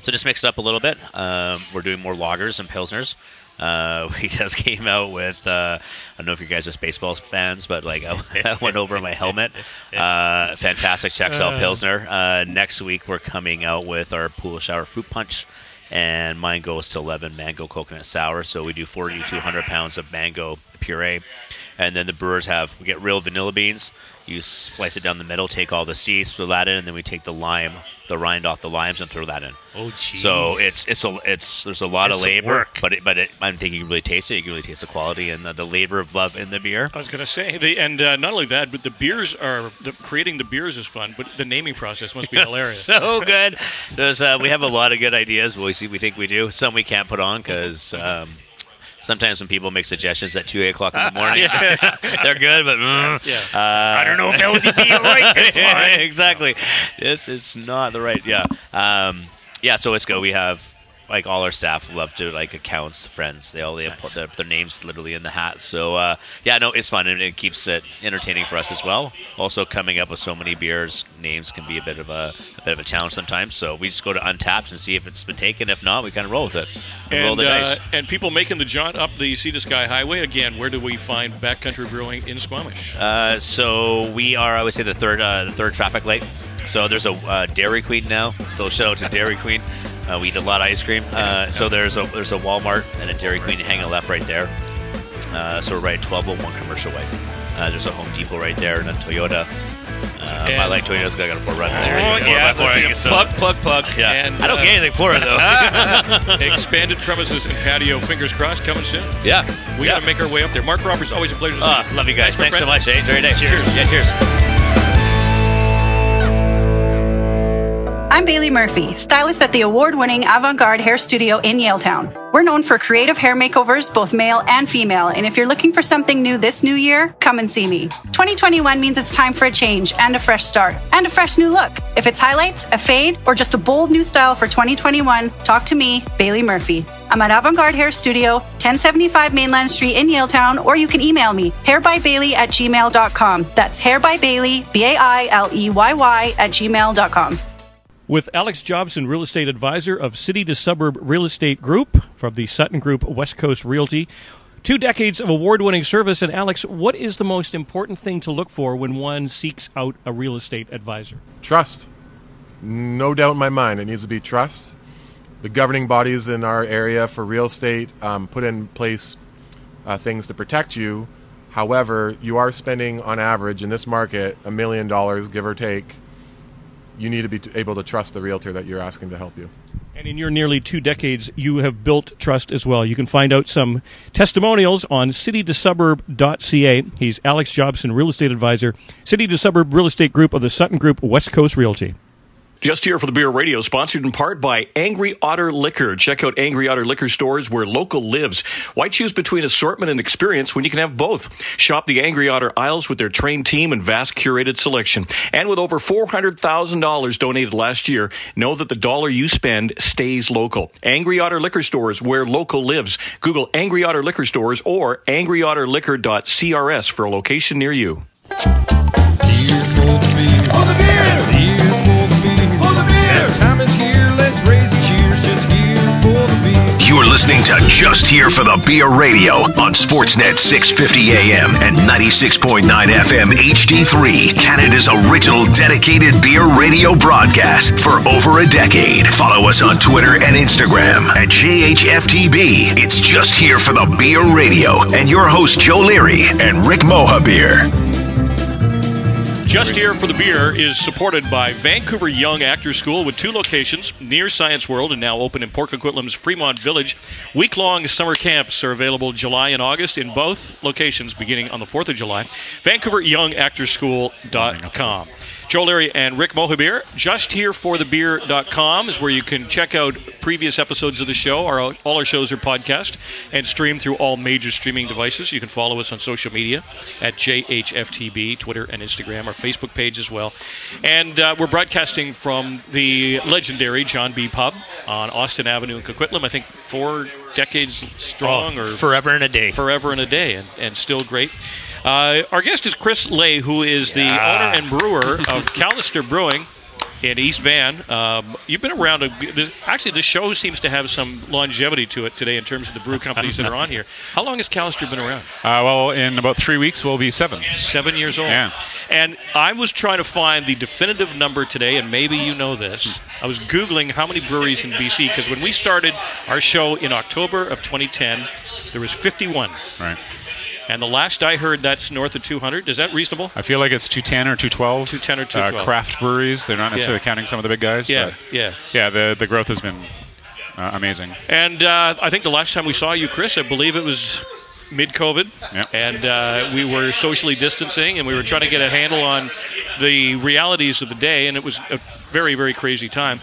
So just mix it up a little bit. Um, we're doing more lagers and pilsners. Uh, we just came out with. Uh, I don't know if you guys are baseball fans, but like I, went over my helmet. Uh, fantastic Chexel Uh. Pilsner. Uh, next week we're coming out with our pool shower fruit punch, and mine goes to 11 mango coconut sour. So we do 40 to 200 pounds of mango puree, and then the brewers have we get real vanilla beans. You slice it down the middle, take all the seeds, throw that in, and then we take the lime, the rind off the limes, and throw that in. Oh, jeez. So it's it's a it's there's a lot It's of labor, but it, but it, I think you can really taste it. You can really taste the quality and the, the labor of love in the beer. I was going to say, the, and uh, not only that, but the beers are the, creating the beers is fun, but the naming process must be hilarious. so good. There's uh, we have a lot of good ideas. We see we think we do. Some we can't put on because. Um, Sometimes when people make suggestions at two eight o'clock in the morning, they're good, but mm, Yeah. uh, I don't know if will like this one. exactly, this is not the right. Yeah, um, yeah. So let's go. We have like all our staff love to like accounts, friends. They all they put their, their names literally in the hat. So uh, yeah, no, it's fun and it keeps it entertaining for us as well. Also, coming up with so many beers, names can be a bit of a, a bit of a challenge sometimes. So we just go to Untappd and see if it's been taken. If not, we kind of roll with it. We roll And, the uh, dice. and people making the jaunt up the Sea to Sky Highway again. Where do we find Backcountry Brewing in Squamish? Uh, so we are, I would say, the third uh, the third traffic light. So there's a uh, Dairy Queen now. So shout out to Dairy Queen. Uh, we eat a lot of ice cream. Uh, so there's a there's a Walmart and a Dairy Queen hanging left right there. Uh, so we're right at 1201 Commercial Way. Uh, there's a Home Depot right there and a Toyota. Uh, I like Toyota's got a four run there. Oh, yeah, by four, let's see I it. guess so. Plug, plug, plug. Yeah. And, I don't uh, get anything for it though. Expanded premises and patio, fingers crossed, coming soon. Yeah. We got to make our way up there. Mark Roberts, always a pleasure to see Ah, you. love you guys. my Thanks so much. Eh? Very nice. Cheers. Yeah. Cheers. I'm Bailey Murphy, stylist at the award winning Avant Garde Hair Studio in Yaletown. We're known for creative hair makeovers, both male and female, and if you're looking for something new this new year, come and see me. 2021 means it's time for a change and a fresh start and a fresh new look. If it's highlights, a fade, or just a bold new style for 2021, talk to me, Bailey Murphy. I'm at Avant Garde Hair Studio, 1075 Mainland Street in Yaletown, or you can email me, hairbybailey at gmail.com. That's hairbybailey, B A I L E Y Y, at gmail.com. With Alex Jobson, real estate advisor of City to Suburb Real Estate Group from the Sutton Group West Coast Realty. Two decades of award winning service. And Alex, what is the most important thing to look for when one seeks out a real estate advisor? Trust. No doubt in my mind, it needs to be trust. The governing bodies in our area for real estate um, put in place uh, things to protect you. However, you are spending on average in this market a million dollars, give or take. You need to be able to trust the realtor that you're asking to help you. And in your nearly two decades, you have built trust as well. You can find out some testimonials on citytosuburb.ca. He's Alex Jobson, real estate advisor, City to Suburb Real Estate Group of the Sutton Group West Coast Realty. Just here for the Beer Radio, sponsored in part by Angry Otter Liquor. Check out Angry Otter Liquor stores where local lives. Why choose between assortment and experience when you can have both? Shop the Angry Otter aisles with their trained team and vast curated selection. And with over $400,000 donated last year, know that the dollar you spend stays local. Angry Otter Liquor stores where local lives. Google Angry Otter Liquor stores or angryotter.liquor.crs for a location near you. You're listening to Just Here for the Beer Radio on Sportsnet 650 AM and 96.9 FM HD3, Canada's original dedicated beer radio broadcast for over a decade. Follow us on Twitter and Instagram at JHFTB. It's Just Here for the Beer Radio and your host Joe Leary and Rick Mohabir. Just Here for the Beer is supported by Vancouver Young Actors School with two locations near Science World and now open in Port Coquitlam's Fremont Village. Week long summer camps are available July and August in both locations beginning on the 4th of July. VancouverYoungActorsSchool.com. Joe Leary and Rick Mohabir. JustHereForTheBeer.com is where you can check out previous episodes of the show. Our, all our shows are podcast and stream through all major streaming devices. You can follow us on social media at JHFTB, Twitter and Instagram, our Facebook page as well. And uh, we're broadcasting from the legendary John B. Pub on Austin Avenue in Coquitlam. I think four decades strong Oh, or forever and a day. Forever and a day, and, and still great. Uh, our guest is Chris Lay, who is the Yeah. owner and brewer of Callister Brewing. in East Van. Um, you've been around. A, this, actually, this show seems to have some longevity to it today in terms of the brew companies that are on here. How long has Callister been around? Uh, well, in about three weeks, we'll be seven. Seven years old. Yeah. And I was trying to find the definitive number today, and maybe you know this. I was Googling how many breweries in BC, because when we started our show in October of 2010, there was 51. Right. And the last I heard, that's north of 200. Is that reasonable? I feel like it's 210 or 212. 210 or Uh, craft breweries. They're not necessarily Yeah. counting some of the big guys. Yeah, but yeah. Yeah, the, the growth has been uh, amazing. And uh, I think the last time we saw you, Chris, I believe it was mid-COVID, Yeah. and uh, we were socially distancing, and we were trying to get a handle on the realities of the day, and it was a very, very crazy time.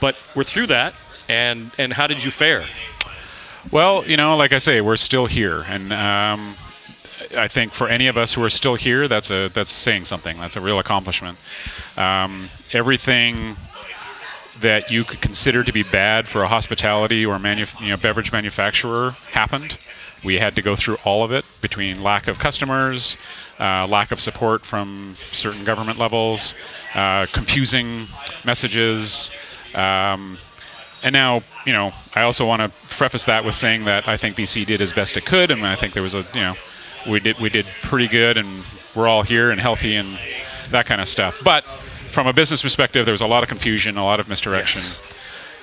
But we're through that, and and how did you fare? Well, you know, like I say, we're still here, and um, I think for any of us who are still here, that's a that's saying something. That's a real accomplishment. Um, everything that you could consider to be bad for a hospitality or manu- you know, beverage manufacturer happened. We had to go through all of it between lack of customers, uh, lack of support from certain government levels, uh, confusing messages. Um, and now, you know, I also want to preface that with saying that I think BC did as best it could, and I think there was a, you know, we did we did pretty good, and we're all here and healthy and that kind of stuff. But from a business perspective, there was a lot of confusion, a lot of misdirection,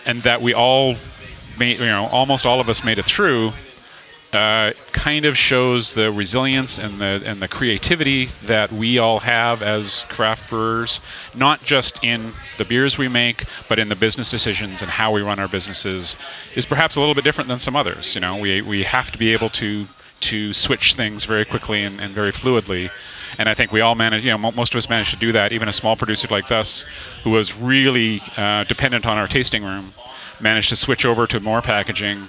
and that we all made, you know, almost all of us made it through. Uh, kind of shows the resilience and the and the creativity that we all have as craft brewers, not just in the beers we make, but in the business decisions and how we run our businesses, is perhaps a little bit different than some others. You know, we we have to be able to to switch things very quickly and, and very fluidly. And I think we all manage, you know, most of us managed to do that. Even a small producer like us, who was really uh, dependent on our tasting room, managed to switch over to more packaging,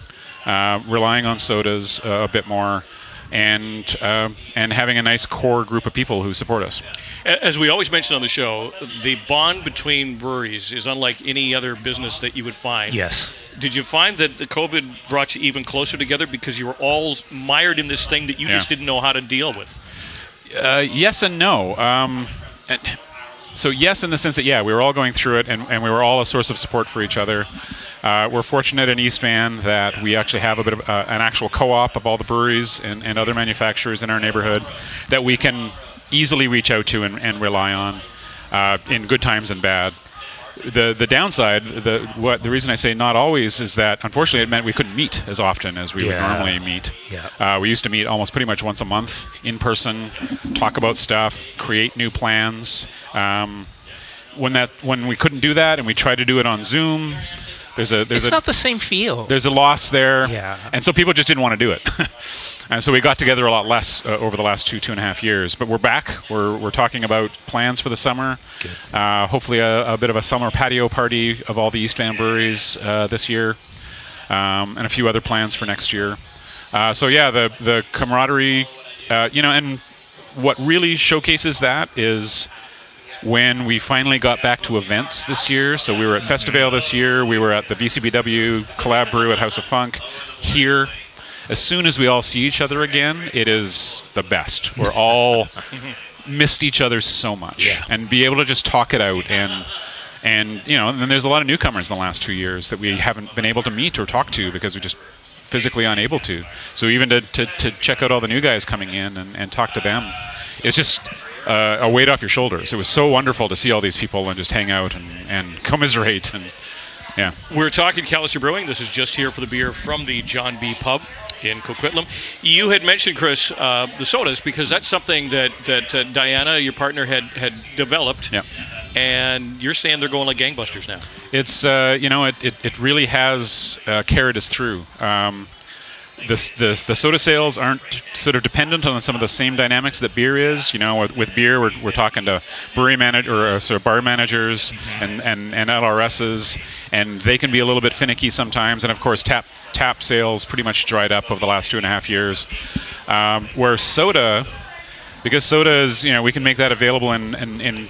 uh, relying on sodas uh, a bit more, and uh, and having a nice core group of people who support us. As we always mention on the show, the bond between breweries is unlike any other business that you would find. Yes. Did you find that the COVID brought you even closer together because you were all mired in this thing that you Yeah. just didn't know how to deal with? Uh, yes and no. Um, and so yes, in the sense that yeah, we were all going through it, and, and we were all a source of support for each other. Uh, we're fortunate in East Van that we actually have a bit of uh, an actual co-op of all the breweries and, and other manufacturers in our neighborhood that we can easily reach out to and, and rely on uh, in good times and bad. The the downside, the what the reason I say not always is that unfortunately it meant we couldn't meet as often as we Yeah. would normally meet. Yeah. Uh, we used to meet almost pretty much once a month in person, talk about stuff, create new plans. Um, when that when we couldn't do that and we tried to do it on Zoom, there's a there's it's a not the same feel. there's a loss there, Yeah. and so people just didn't want to do it. and so we got together a lot less uh, over the last two two and a half years. But we're back. We're we're talking about plans for the summer. Uh, hopefully, a, a bit of a summer patio party of all the East Van breweries uh, this year, um, and a few other plans for next year. Uh, so yeah, the the camaraderie, uh, you know, and what really showcases that is when we finally got back to events this year. So we were at Festivale this year. We were at the VCBW Collab Brew at House of Funk here. As soon as we all see each other again, it is the best. We're all missed each other so much, and be able to just talk it out and. And you know, and then there's a lot of newcomers in the last two years that we haven't been able to meet or talk to because we're just physically unable to. So even to, to, to check out all the new guys coming in and, and talk to them, it's just uh, a weight off your shoulders. It was so wonderful to see all these people and just hang out and, and commiserate and yeah. We're talking Callister Brewing. This is just here for the beer from the John B. Pub in Coquitlam. You had mentioned, Chris, uh, the sodas because that's something that that uh, Diana, your partner, had had developed. Yeah. And you're saying they're going like gangbusters now. It's uh, you know it, it, it really has uh, carried us through. Um, this, this, the soda sales aren't sort of dependent on some of the same dynamics that beer is. You know, with, with beer, we're, we're talking to brewery manager or uh, sort of bar managers and, and, and LRSs, and they can be a little bit finicky sometimes. And of course, tap tap sales pretty much dried up over the last two and a half years. Um, where soda, because soda is you know we can make that available in, in, in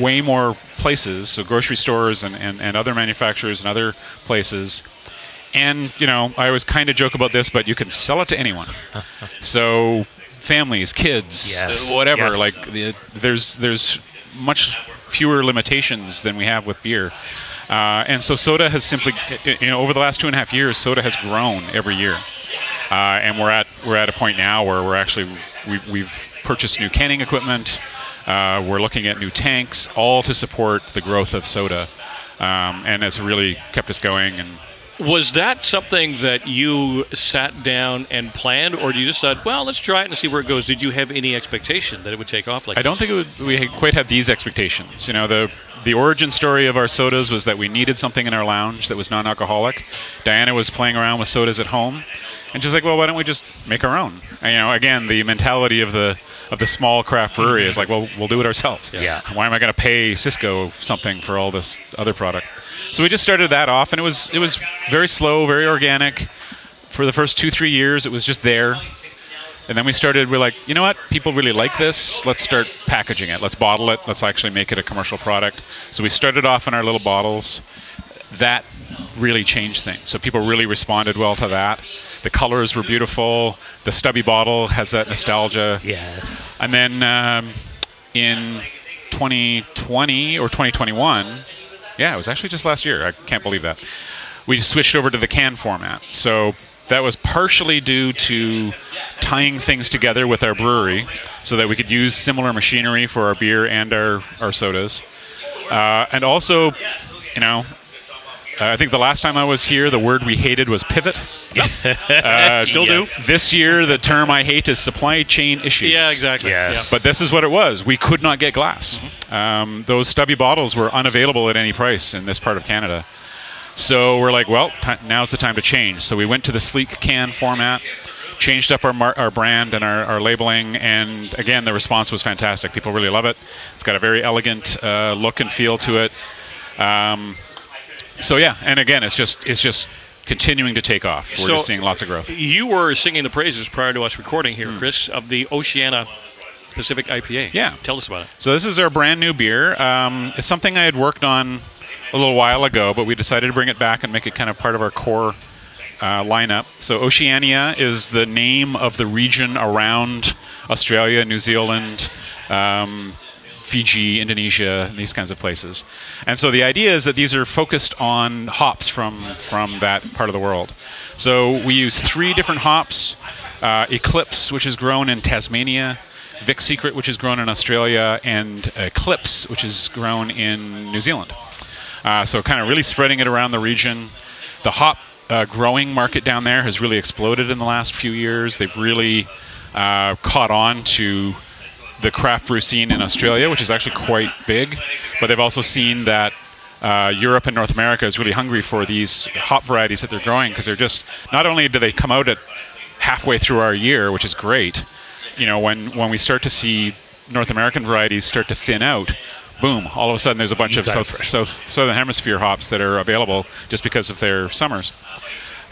way more places, so grocery stores and, and, and other manufacturers and other places. And, you know, I always kind of joke about this, but you can sell it to anyone. so families, kids, Yes. whatever. Yes. Like, the, there's there's much fewer limitations than we have with beer. Uh, and so soda has simply, you know, over the last two and a half years, soda has grown every year. Uh, and we're at we're at a point now where we're actually we, we've purchased new canning equipment. Uh, we're looking at new tanks, all to support the growth of soda, um, and it's really kept us going. And Was that something that you sat down and planned, or do you just thought, well, let's try it and see where it goes? Did you have any expectation that it would take off like I don't this? think it would, we had quite had these expectations. You know, the the origin story of our sodas was that we needed something in our lounge that was non-alcoholic. Diana was playing around with sodas at home, and she's like, "Well, why don't we just make our own?" And, you know, again, the mentality of the of the small craft brewery is like, "Well, we'll do it ourselves." Yeah. Why am I going to pay Sysco something for all this other product? So we just started that off, and it was it was very slow, very organic. For the first two three years, it was just there. And then we started, we're like, you know what? People really like this. Let's start packaging it. Let's bottle it. Let's actually make it a commercial product. So we started off in our little bottles. That really changed things. So people really responded well to that. The colors were beautiful. The stubby bottle has that nostalgia. Yes. And then um, in 2020 or 2021, yeah, it was actually just last year. I can't believe that. We switched over to the can format. So that was partially due to tying things together with our brewery so that we could use similar machinery for our beer and our, our sodas. Uh, and also, you know, I think the last time I was here, the word we hated was pivot. Uh, Still do. This year, the term I hate is supply chain issues. Yeah, exactly. Yes. But this is what it was. We could not get glass. Um, those stubby bottles were unavailable at any price in this part of Canada. So we're like, well, ti now's the time to change. So we went to the sleek can format, changed up our, mar- our brand and our, our labeling, and again, the response was fantastic. People really love it. It's got a very elegant uh, look and feel to it. Um, so yeah, and again, it's just it's just continuing to take off. We're So- just seeing lots of growth. You were singing the praises prior to us recording here, Chris, of the Oceania Pacific IPA. Yeah. Tell us about it. So this is our brand new beer. Um, it's something I had worked on a little while ago, but we decided to bring it back and make it kind of part of our core uh, lineup. So Oceania is the name of the region around Australia, New Zealand, um, Fiji, Indonesia, and these kinds of places. And so the idea is that these are focused on hops from from that part of the world. So we use three different hops: uh, Eclipse, which is grown in Tasmania. Vic Secret, which is grown in Australia, and Eclipse, which is grown in New Zealand. Uh, so, kind of really spreading it around the region. The hop uh, growing market down there has really exploded in the last few years. They've really uh, caught on to the craft brew scene in Australia, which is actually quite big. But they've also seen that uh, Europe and North America is really hungry for these hop varieties that they're growing because they're just not only do they come out at halfway through our year, which is great. You know, when when we start to see North American varieties start to thin out, boom! All of a sudden, there's a bunch of south, south southern hemisphere hops that are available just because of their summers.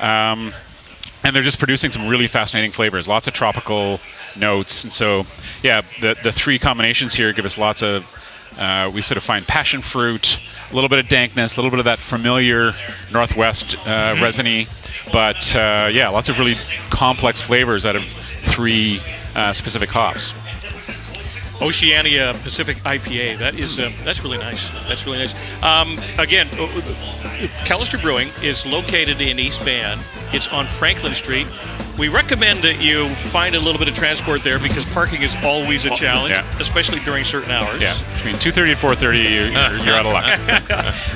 Um, and they're just producing some really fascinating flavors, lots of tropical notes. And so, yeah, the the three combinations here give us lots of. Uh, we sort of find passion fruit, a little bit of dankness, a little bit of that familiar Northwest uh, resiny, but uh, yeah, lots of really complex flavors out of three uh, specific hops. Oceania Pacific IPA. That is uh, that's really nice. That's really nice. Um, again, uh, Callister Brewing is located in East Van. It's on Franklin Street. We recommend that you find a little bit of transport there because parking is always a challenge, Yeah. especially during certain hours. Yeah, between 2:30 and 4:30, you're, you're, you're out of luck.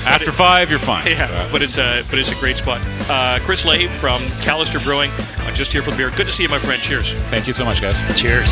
After five, you're fine. Yeah, but it's a but it's a great spot. Uh, Chris Lay from Callister Brewing, uh, just here for the beer. Good to see you, my friend. Cheers. Thank you so much, guys. Cheers.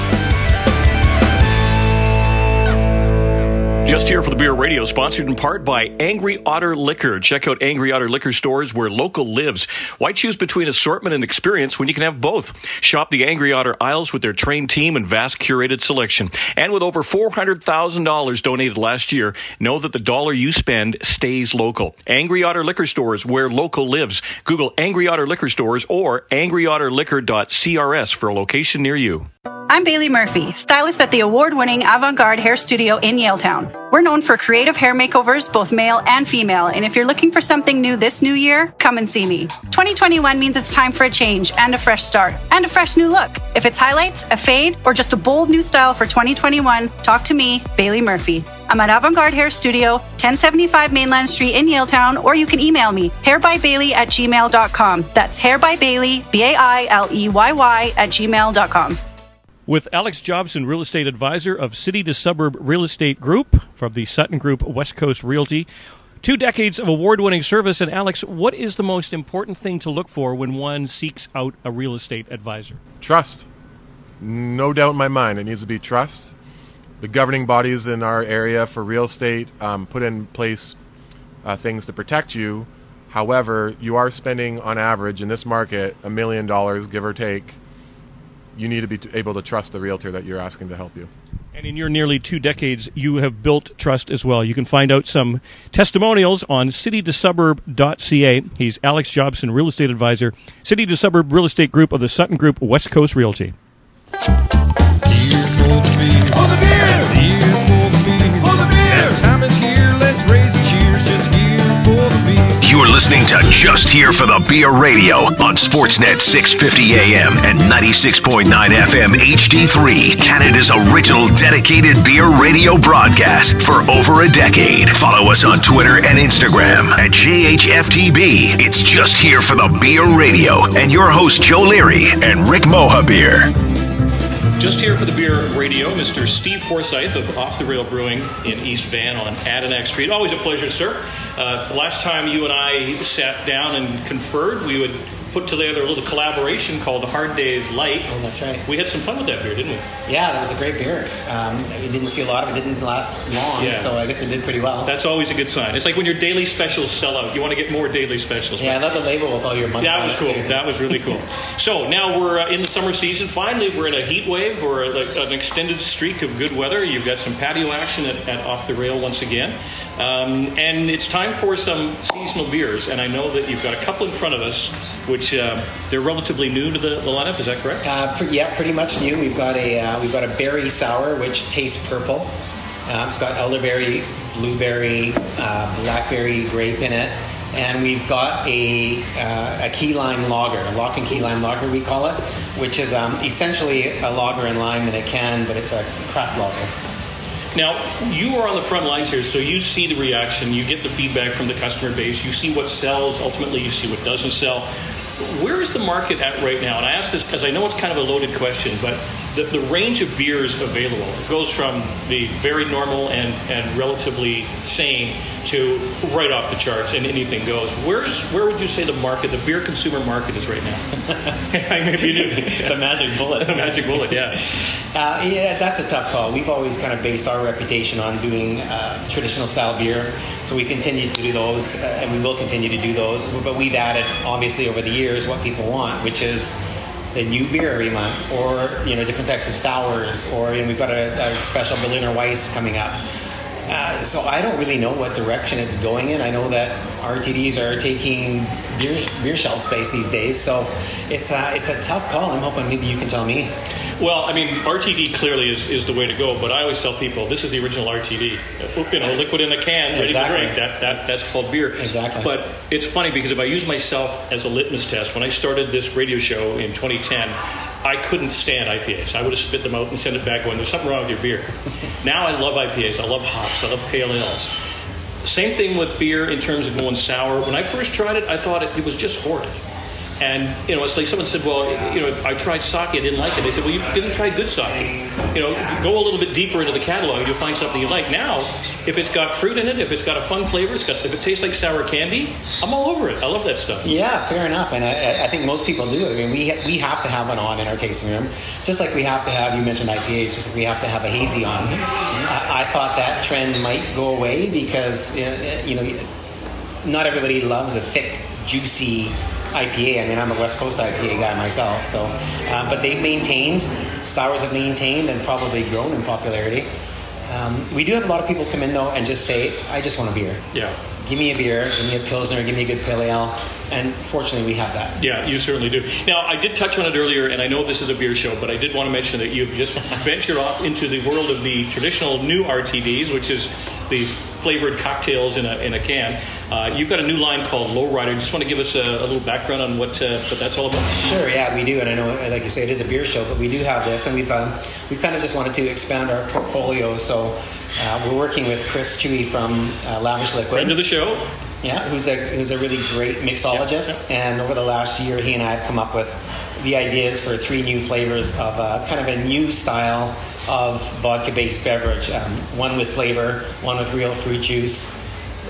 Just here for the Beer Radio, sponsored in part by Angry Otter Liquor. Check out Angry Otter Liquor stores where local lives. Why choose between assortment and experience when you can have both? Shop the Angry Otter aisles with their trained team and vast curated selection. And with over $400,000 donated last year, know that the dollar you spend stays local. Angry Otter Liquor stores where local lives. Google Angry Otter Liquor stores or angryotterliquor.crs for a location near you. I'm Bailey Murphy, stylist at the award winning Avant Garde Hair Studio in Yaletown. We're known for creative hair makeovers, both male and female, and if you're looking for something new this new year, come and see me. 2021 means it's time for a change and a fresh start and a fresh new look. If it's highlights, a fade, or just a bold new style for 2021, talk to me, Bailey Murphy. I'm at Avant Garde Hair Studio, 1075 Mainland Street in Yaletown, or you can email me, hairbybailey at gmail.com. That's hairbybailey, B A I L E Y Y, at gmail.com. With Alex Jobson, real estate advisor of City to Suburb Real Estate Group from the Sutton Group West Coast Realty. Two decades of award winning service. And Alex, what is the most important thing to look for when one seeks out a real estate advisor? Trust. No doubt in my mind, it needs to be trust. The governing bodies in our area for real estate um, put in place uh, things to protect you. However, you are spending on average in this market a million dollars, give or take. You need to be able to trust the realtor that you're asking to help you. And in your nearly two decades, you have built trust as well. You can find out some testimonials on citytosuburb.ca. He's Alex Jobson, real estate advisor, City to Suburb Real Estate Group of the Sutton Group West Coast Realty. You're listening to Just Here for the Beer Radio on Sportsnet 650 AM and 96.9 FM HD3, Canada's original dedicated beer radio broadcast for over a decade. Follow us on Twitter and Instagram at JHFTB. It's Just Here for the Beer Radio and your host Joe Leary and Rick Mohabir. Just here for the beer radio, Mr. Steve Forsyth of Off the Rail Brewing in East Van on Adanac Street. Always a pleasure, sir. Uh, last time you and I sat down and conferred, we would put together a little collaboration called Hard Days Light. Oh, that's right. We had some fun with that beer, didn't we? Yeah, that was a great beer. Um, we didn't see a lot of it. Didn't last long, Yeah. so I guess it did pretty well. That's always a good sign. It's like when your daily specials sell out. You want to get more daily specials. yeah, I love the label with all your money. That was cool. too. That was really cool. So now we're uh, in the summer season. Finally, we're in a heat wave or like an extended streak of good weather. You've got some patio action at, at Off the Rail once again. Um, and it's time for some seasonal beers. And I know that you've got a couple in front of us, which uh, they're relatively new to the, the lineup. Is that correct? Uh, pre- yeah, pretty much new. We've got a uh, we've got a berry sour which tastes purple. Um, it's got elderberry, blueberry, uh, blackberry grape in it, and we've got a uh, a key lime lager, a lock and key lime lager we call it, which is um, essentially a lager and lime in a can, but it's a craft lager. Now, you are on the front lines here, so you see the reaction, you get the feedback from the customer base, you see what sells, ultimately, you see what doesn't sell. Where is the market at right now? And I ask this because I know it's kind of a loaded question, but the, the range of beers available goes from the very normal and, and relatively sane to right off the charts and anything goes. Where's where would you say the market, the beer consumer market is right now? You do. the magic bullet. the magic bullet, yeah. Uh, yeah, that's a tough call. We've always kind of based our reputation on doing uh, traditional style beer, so we continue to do those, uh, and we will continue to do those. But we've added, obviously, over the years, what people want, which is the new beer every month, or you know, different types of sours, or you know, we've got a, a special Berliner Weisse coming up. Uh, so I don't really know what direction it's going in. I know that RTDs are taking beer, beer shelf space these days, so it's a, it's a tough call. I'm hoping maybe you can tell me. Well, I mean, RTD clearly is, is the way to go, but I always tell people this is the original RTD. You know, liquid in a can, ready Exactly. to drink. That, that, that's called beer. Exactly. But it's funny because if I use myself as a litmus test, when I started this radio show in 2010, I couldn't stand IPAs. I would have spit them out and sent it back going, there's something wrong with your beer. now I love IPAs. I love hops. I love pale ales. Same thing with beer in terms of going sour. When I first tried it, I thought it, it was just horrid. And you know, it's like someone said, "Well, you know, if I tried sake, I didn't like it." They said, "Well, you didn't try good sake. You know, go a little bit deeper into the catalog, and you'll find something you like." Now, if it's got fruit in it, if it's got a fun flavor, it's got if it tastes like sour candy, I'm all over it. I love that stuff. Yeah, fair enough, and I, I think most people do. I mean, we we have to have one on in our tasting room, just like we have to have. You mentioned IPAs, just like we have to have a hazy on. I, I thought that trend might go away because you know, you know, not everybody loves a thick, juicy IPA. I mean, I'm a West Coast IPA guy myself, so uh, but they've maintained, sours have maintained and probably grown in popularity. Um, we do have a lot of people come in though and just say, "I just want a beer." Yeah. Give me a beer, give me a pilsner, give me a good pale ale, and fortunately we have that. Yeah, you certainly do. Now, I did touch on it earlier, and I know this is a beer show, but I did want to mention that you've just ventured off into the world of the traditional new RTDs, which is the flavored cocktails in a, in a can. Uh, you've got a new line called Lowrider. Just want to give us a, a little background on what uh, what that's all about. Sure, yeah, we do, and I know, like you say, it is a beer show, but we do have this, and we've um, we've kind of just wanted to expand our portfolio. So uh, we're working with Chris Chewy from uh, Lavish Liquid, friend of the show. Yeah, who's a who's a really great mixologist, and over the last year, he and I have come up with the ideas for three new flavors of uh, kind of a new style of vodka-based beverage. Um, one with flavor, one with real fruit juice,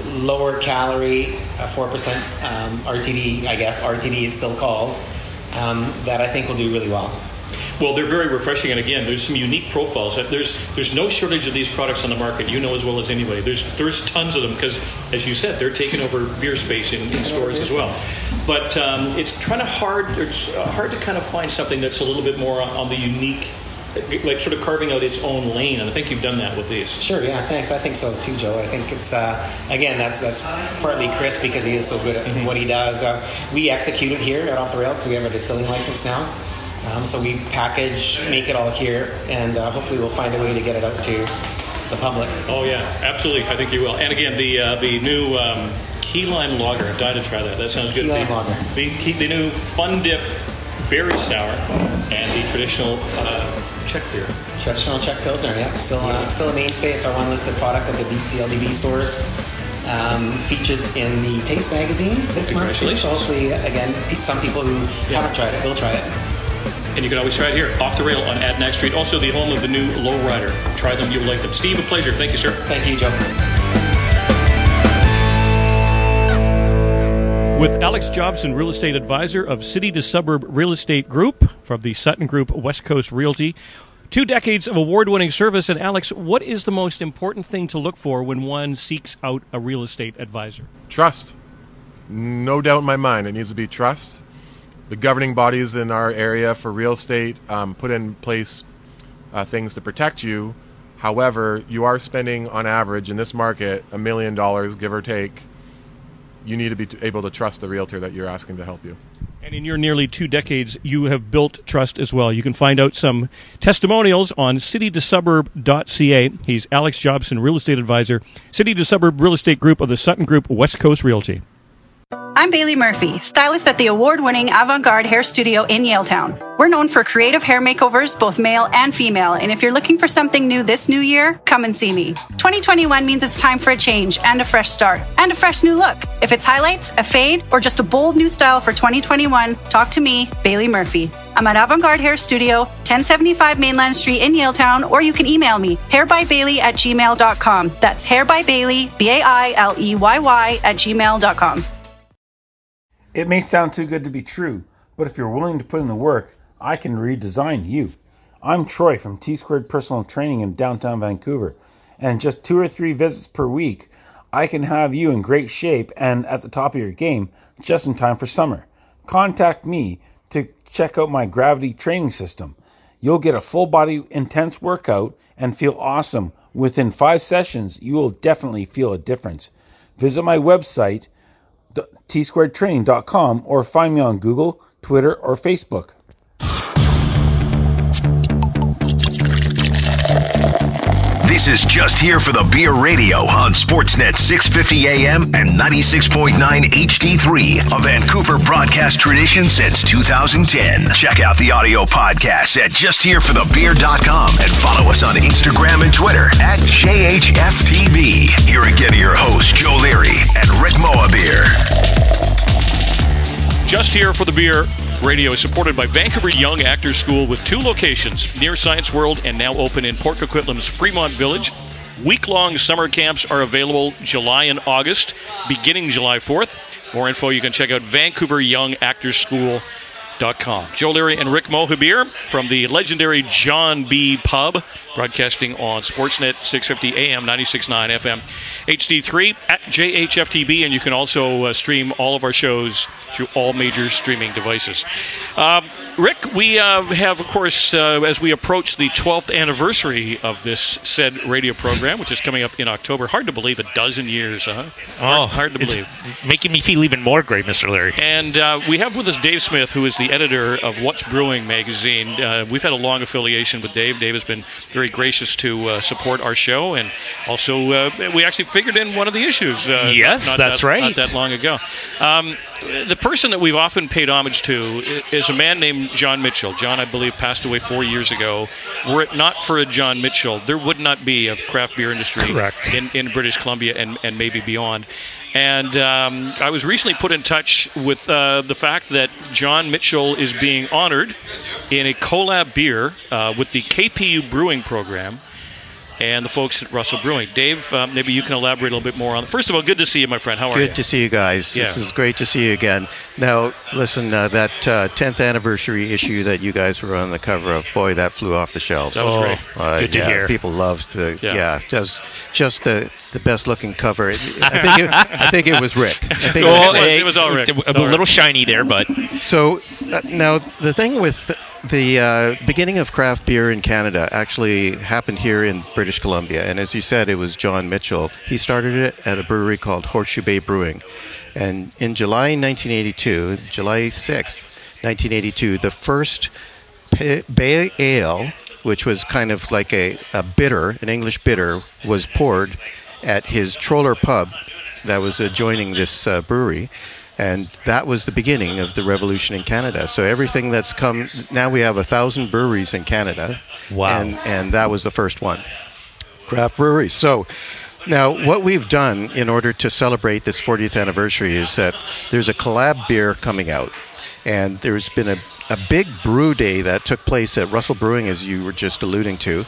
lower calorie, four percent um, RTD. I guess RTD is still called. Um, that I think will do really well. Well, they're very refreshing, and again, there's some unique profiles. There's there's no shortage of these products on the market. You know as well as anybody. There's there's tons of them because, as you said, they're taking over beer space in, in stores as well. But um, it's kind of hard. It's uh, hard to kind of find something that's a little bit more on, on the unique. Like sort of carving out its own lane, and I think you've done that with these. Sure, yeah, thanks. I think so too, Joe. I think it's uh, again that's that's partly Chris because he is so good at Mm-hmm. what he does. Uh, we execute it here at Off the Rail because we have a distilling license now. Um, so we package, make it all here, and uh, hopefully we'll find a way to get it out to the public. Oh yeah, absolutely. I think you will. And again, the uh, the new um, key lime lager. I'm dying to try that. That sounds good. Key lime the, lager. The, key, the new Fun Dip berry sour and the traditional uh, Czech beer. Traditional Czech Pilsner, yeah, still uh, still a mainstay. It's our one listed product at the BCLDB stores. Um, featured in the Taste magazine this month. So hopefully, again, some people who haven't tried it will try it. And you can always try it here, off the rail on Adanac Street. Also, the home of the new Lowrider. Try them, you'll like them. Steve, a pleasure. Thank you, sir. Thank you, Joe. With Alex Jobson, real estate advisor of City to Suburb Real Estate Group from the Sutton Group West Coast Realty. Two decades of award winning service. And Alex, what is the most important thing to look for when one seeks out a real estate advisor? Trust. No doubt in my mind, it needs to be trust. The governing bodies in our area for real estate um, put in place uh, things to protect you. However, you are spending on average in this market a million dollars, give or take. You need to be able to trust the realtor that you're asking to help you. And in your nearly two decades, you have built trust as well. You can find out some testimonials on citytosuburb.ca. He's Alex Jobson, real estate advisor, City to Suburb Real Estate Group of the Sutton Group West Coast Realty. I'm Bailey Murphy, stylist at the award winning Avant Garde Hair Studio in Yaletown. We're known for creative hair makeovers, both male and female, and if you're looking for something new this new year, come and see me. 2021 means it's time for a change and a fresh start and a fresh new look. If it's highlights, a fade, or just a bold new style for 2021, talk to me, Bailey Murphy. I'm at Avant Garde Hair Studio, 1075 Mainland Street in Yaletown, or you can email me, hairbybailey at gmail.com. That's hairbybailey, B A I L E Y Y, at gmail.com. It may sound too good to be true, but if you're willing to put in the work, I can redesign you. I'm Troy from T Squared Personal Training in downtown Vancouver, and in just two or three visits per week, I can have you in great shape and at the top of your game just in time for summer. Contact me to check out my gravity training system. You'll get a full body intense workout and feel awesome. Within five sessions, you will definitely feel a difference. Visit my website, tsquaredtraining.com, or find me on Google, Twitter, or Facebook. This is just here for the beer radio on Sportsnet 650 AM and 96.9 HD3, a Vancouver broadcast tradition since 2010. Check out the audio podcast at justhereforthebeer.com and follow us on Instagram and Twitter at JHFTB. Here again are your hosts, Joe Leary and Rick Mohabir. Just here for the beer. Radio is supported by Vancouver Young Actors School with two locations near Science World and now open in Port Coquitlam's Fremont Village. Week long summer camps are available July and August, beginning July 4th. More info you can check out VancouverYoungActorsSchool.com. Joe Leary and Rick Mohabir from the legendary John B. Pub, broadcasting on Sportsnet 650 AM, 96.9 FM, HD3 at JHFTB, and you can also uh, stream all of our shows through all major streaming devices. Um, Rick, we uh, have, of course, uh, as we approach the 12th anniversary of this said radio program, which is coming up in October. Hard to believe, a dozen years, huh? Oh, hard, hard to believe. Making me feel even more great, Mr. Leary. And uh, we have with us Dave Smith, who is the editor of What's Brewing magazine. Uh, we've had a long affiliation with Dave. Dave has been very gracious to uh, support our show, and also uh, we actually figured in one of the issues. Uh, Yes, not that's that, right. Not that long ago. Um, the person that we've often paid homage to is a man named John Mitchell. John, I believe, passed away four years ago. Were it not for a John Mitchell, there would not be a craft beer industry Correct. in, in British Columbia and, and maybe beyond. And um, I was recently put in touch with uh, the fact that John Mitchell is being honored in a collab beer uh, with the KPU Brewing Program and the folks at Russell Brewing. Dave, uh, maybe you can elaborate a little bit more on. It. First of all, good to see you, my friend. How are you? Good to see you guys. This is great to see you again. Now, listen, uh, that uh, 10th anniversary issue that you guys were on the cover of, boy, that flew off the shelves. That was great. Uh, Good to yeah, hear. People loved the, Yeah. yeah, just, just the, the best looking cover. I think it, I think it was Rick. I think Well, it was- it was all Rick. A, All little shiny there, but So uh, now the thing with the uh, beginning of craft beer in Canada actually happened here in British Columbia, and as you said, it was John Mitchell. He started it at a brewery called Horseshoe Bay Brewing, and in July 1982, July 6th, 1982, the first Bay Ale, which was kind of like a, a bitter, an English bitter, was poured at his Troller Pub that was adjoining this uh, brewery. And that was the beginning of the revolution in Canada. So everything that's come now, we have a thousand breweries in Canada. Wow. And, and that was the first one craft breweries. So now what we've done in order to celebrate this 40th anniversary is that there's a collab beer coming out, and there's been a, a big brew day that took place at Russell Brewing, as you were just alluding to,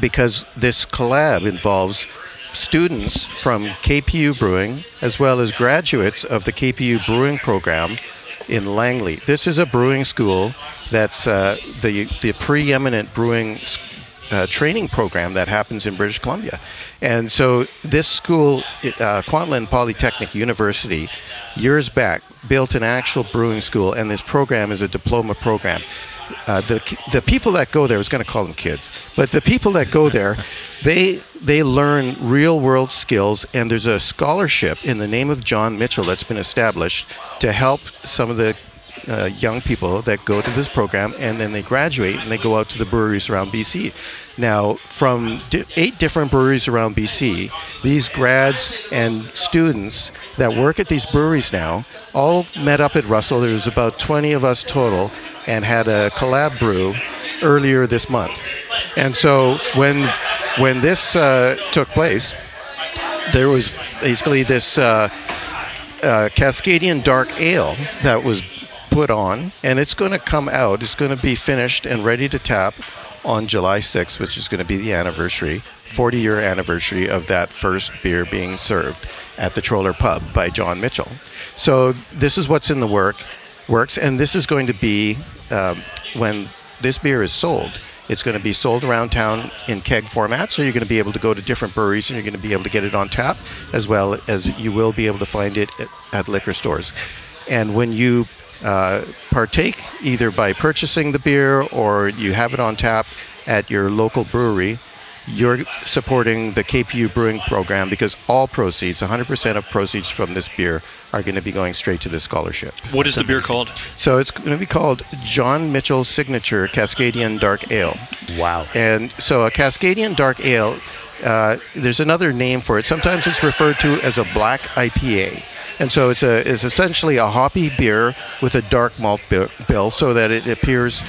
because this collab involves students from KPU Brewing as well as graduates of the KPU Brewing program in Langley. This is a brewing school that's uh, the the preeminent brewing uh, training program that happens in British Columbia. And so this school, uh, Kwantlen Polytechnic University, years back built an actual brewing school, and this program is a diploma program. Uh, the the people that go there, I was going to call them kids, but the people that go there, they they learn real world skills, and there's a scholarship in the name of John Mitchell that's been established to help some of the uh, young people that go to this program and then they graduate and they go out to the breweries around BC. Now, from di- eight different breweries around BC, these grads and students that work at these breweries now all met up at Russell. There was about 20 of us total and had a collab brew earlier this month. And so when when this uh, took place, there was basically this uh, uh, Cascadian Dark Ale that was put on, and it's going to come out. It's going to be finished and ready to tap on July 6th, which is going to be the anniversary, 40 year anniversary of that first beer being served at the Troller Pub by John Mitchell. So this is what's in the work works, and this is going to be um, when this beer is sold. It's going to be sold around town in keg format, so you're going to be able to go to different breweries and you're going to be able to get it on tap, as well as you will be able to find it at, at liquor stores. And when you uh, partake, either by purchasing the beer or you have it on tap at your local brewery, you're supporting the KPU brewing program because all proceeds, 100% of proceeds from this beer, are going to be going straight to the scholarship. What is the beer called? So it's going to be called John Mitchell's Signature Cascadian Dark Ale. Wow. And so a Cascadian Dark Ale, uh, there's another name for it. Sometimes it's referred to as a black IPA. And so it's a it's essentially a hoppy beer with a dark malt bill, so that it appears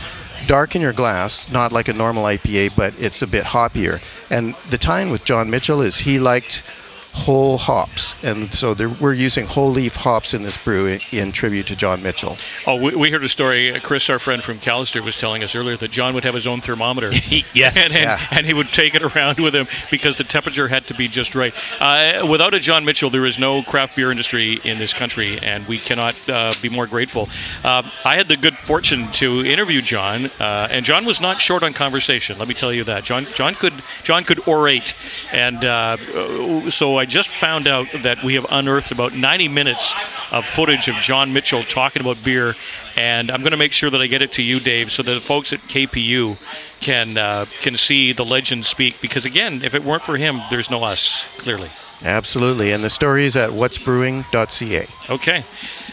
dark in your glass, not like a normal IPA, but it's a bit hoppier. And the time with John Mitchell is he liked whole hops, and so we're using whole leaf hops in this brew in, in tribute to John Mitchell. Oh, we, we heard a story. uh, Chris, our friend from Callister, was telling us earlier that John would have his own thermometer. yes. and, and, Yeah. and he would take it around with him because the temperature had to be just right. Uh, without a John Mitchell, there is no craft beer industry in this country, and we cannot uh, be more grateful. Uh, I had the good fortune to interview John, uh, and John was not short on conversation. Let me tell you that. John, John could, John could orate, and uh, so I just found out that we have unearthed about 90 minutes of footage of John Mitchell talking about beer, and I'm going to make sure that I get it to you, Dave, so that the folks at KPU can uh, can see the legend speak. Because again, if it weren't for him, there's no us. Clearly. Absolutely. And the story is at what'sbrewing.ca. Okay.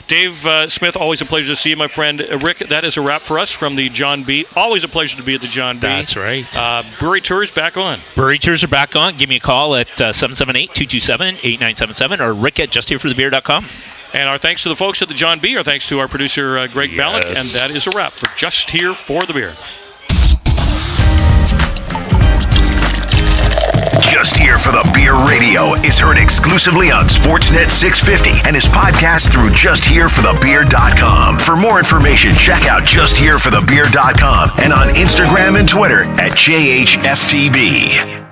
Dave uh, Smith, always a pleasure to see you, my friend. Uh, Rick, that is a wrap for us from the John B. Always a pleasure to be at the John B. That's right. Uh, brewery Tours back on. Brewery Tours are back on. Give me a call at 778 227 8977 or rick at justhereforthebeer.com. And our thanks to the folks at the John B. Our thanks to our producer, uh, Greg Yes. Ballack. And that is a wrap for Just Here for the Beer. Just Here for the Beer Radio is heard exclusively on Sportsnet 650 and is podcast through justhereforthebeer.com. For the beer.com for more information, check out just here for the justhereforthebeer.com and on Instagram and Twitter at JHFTB.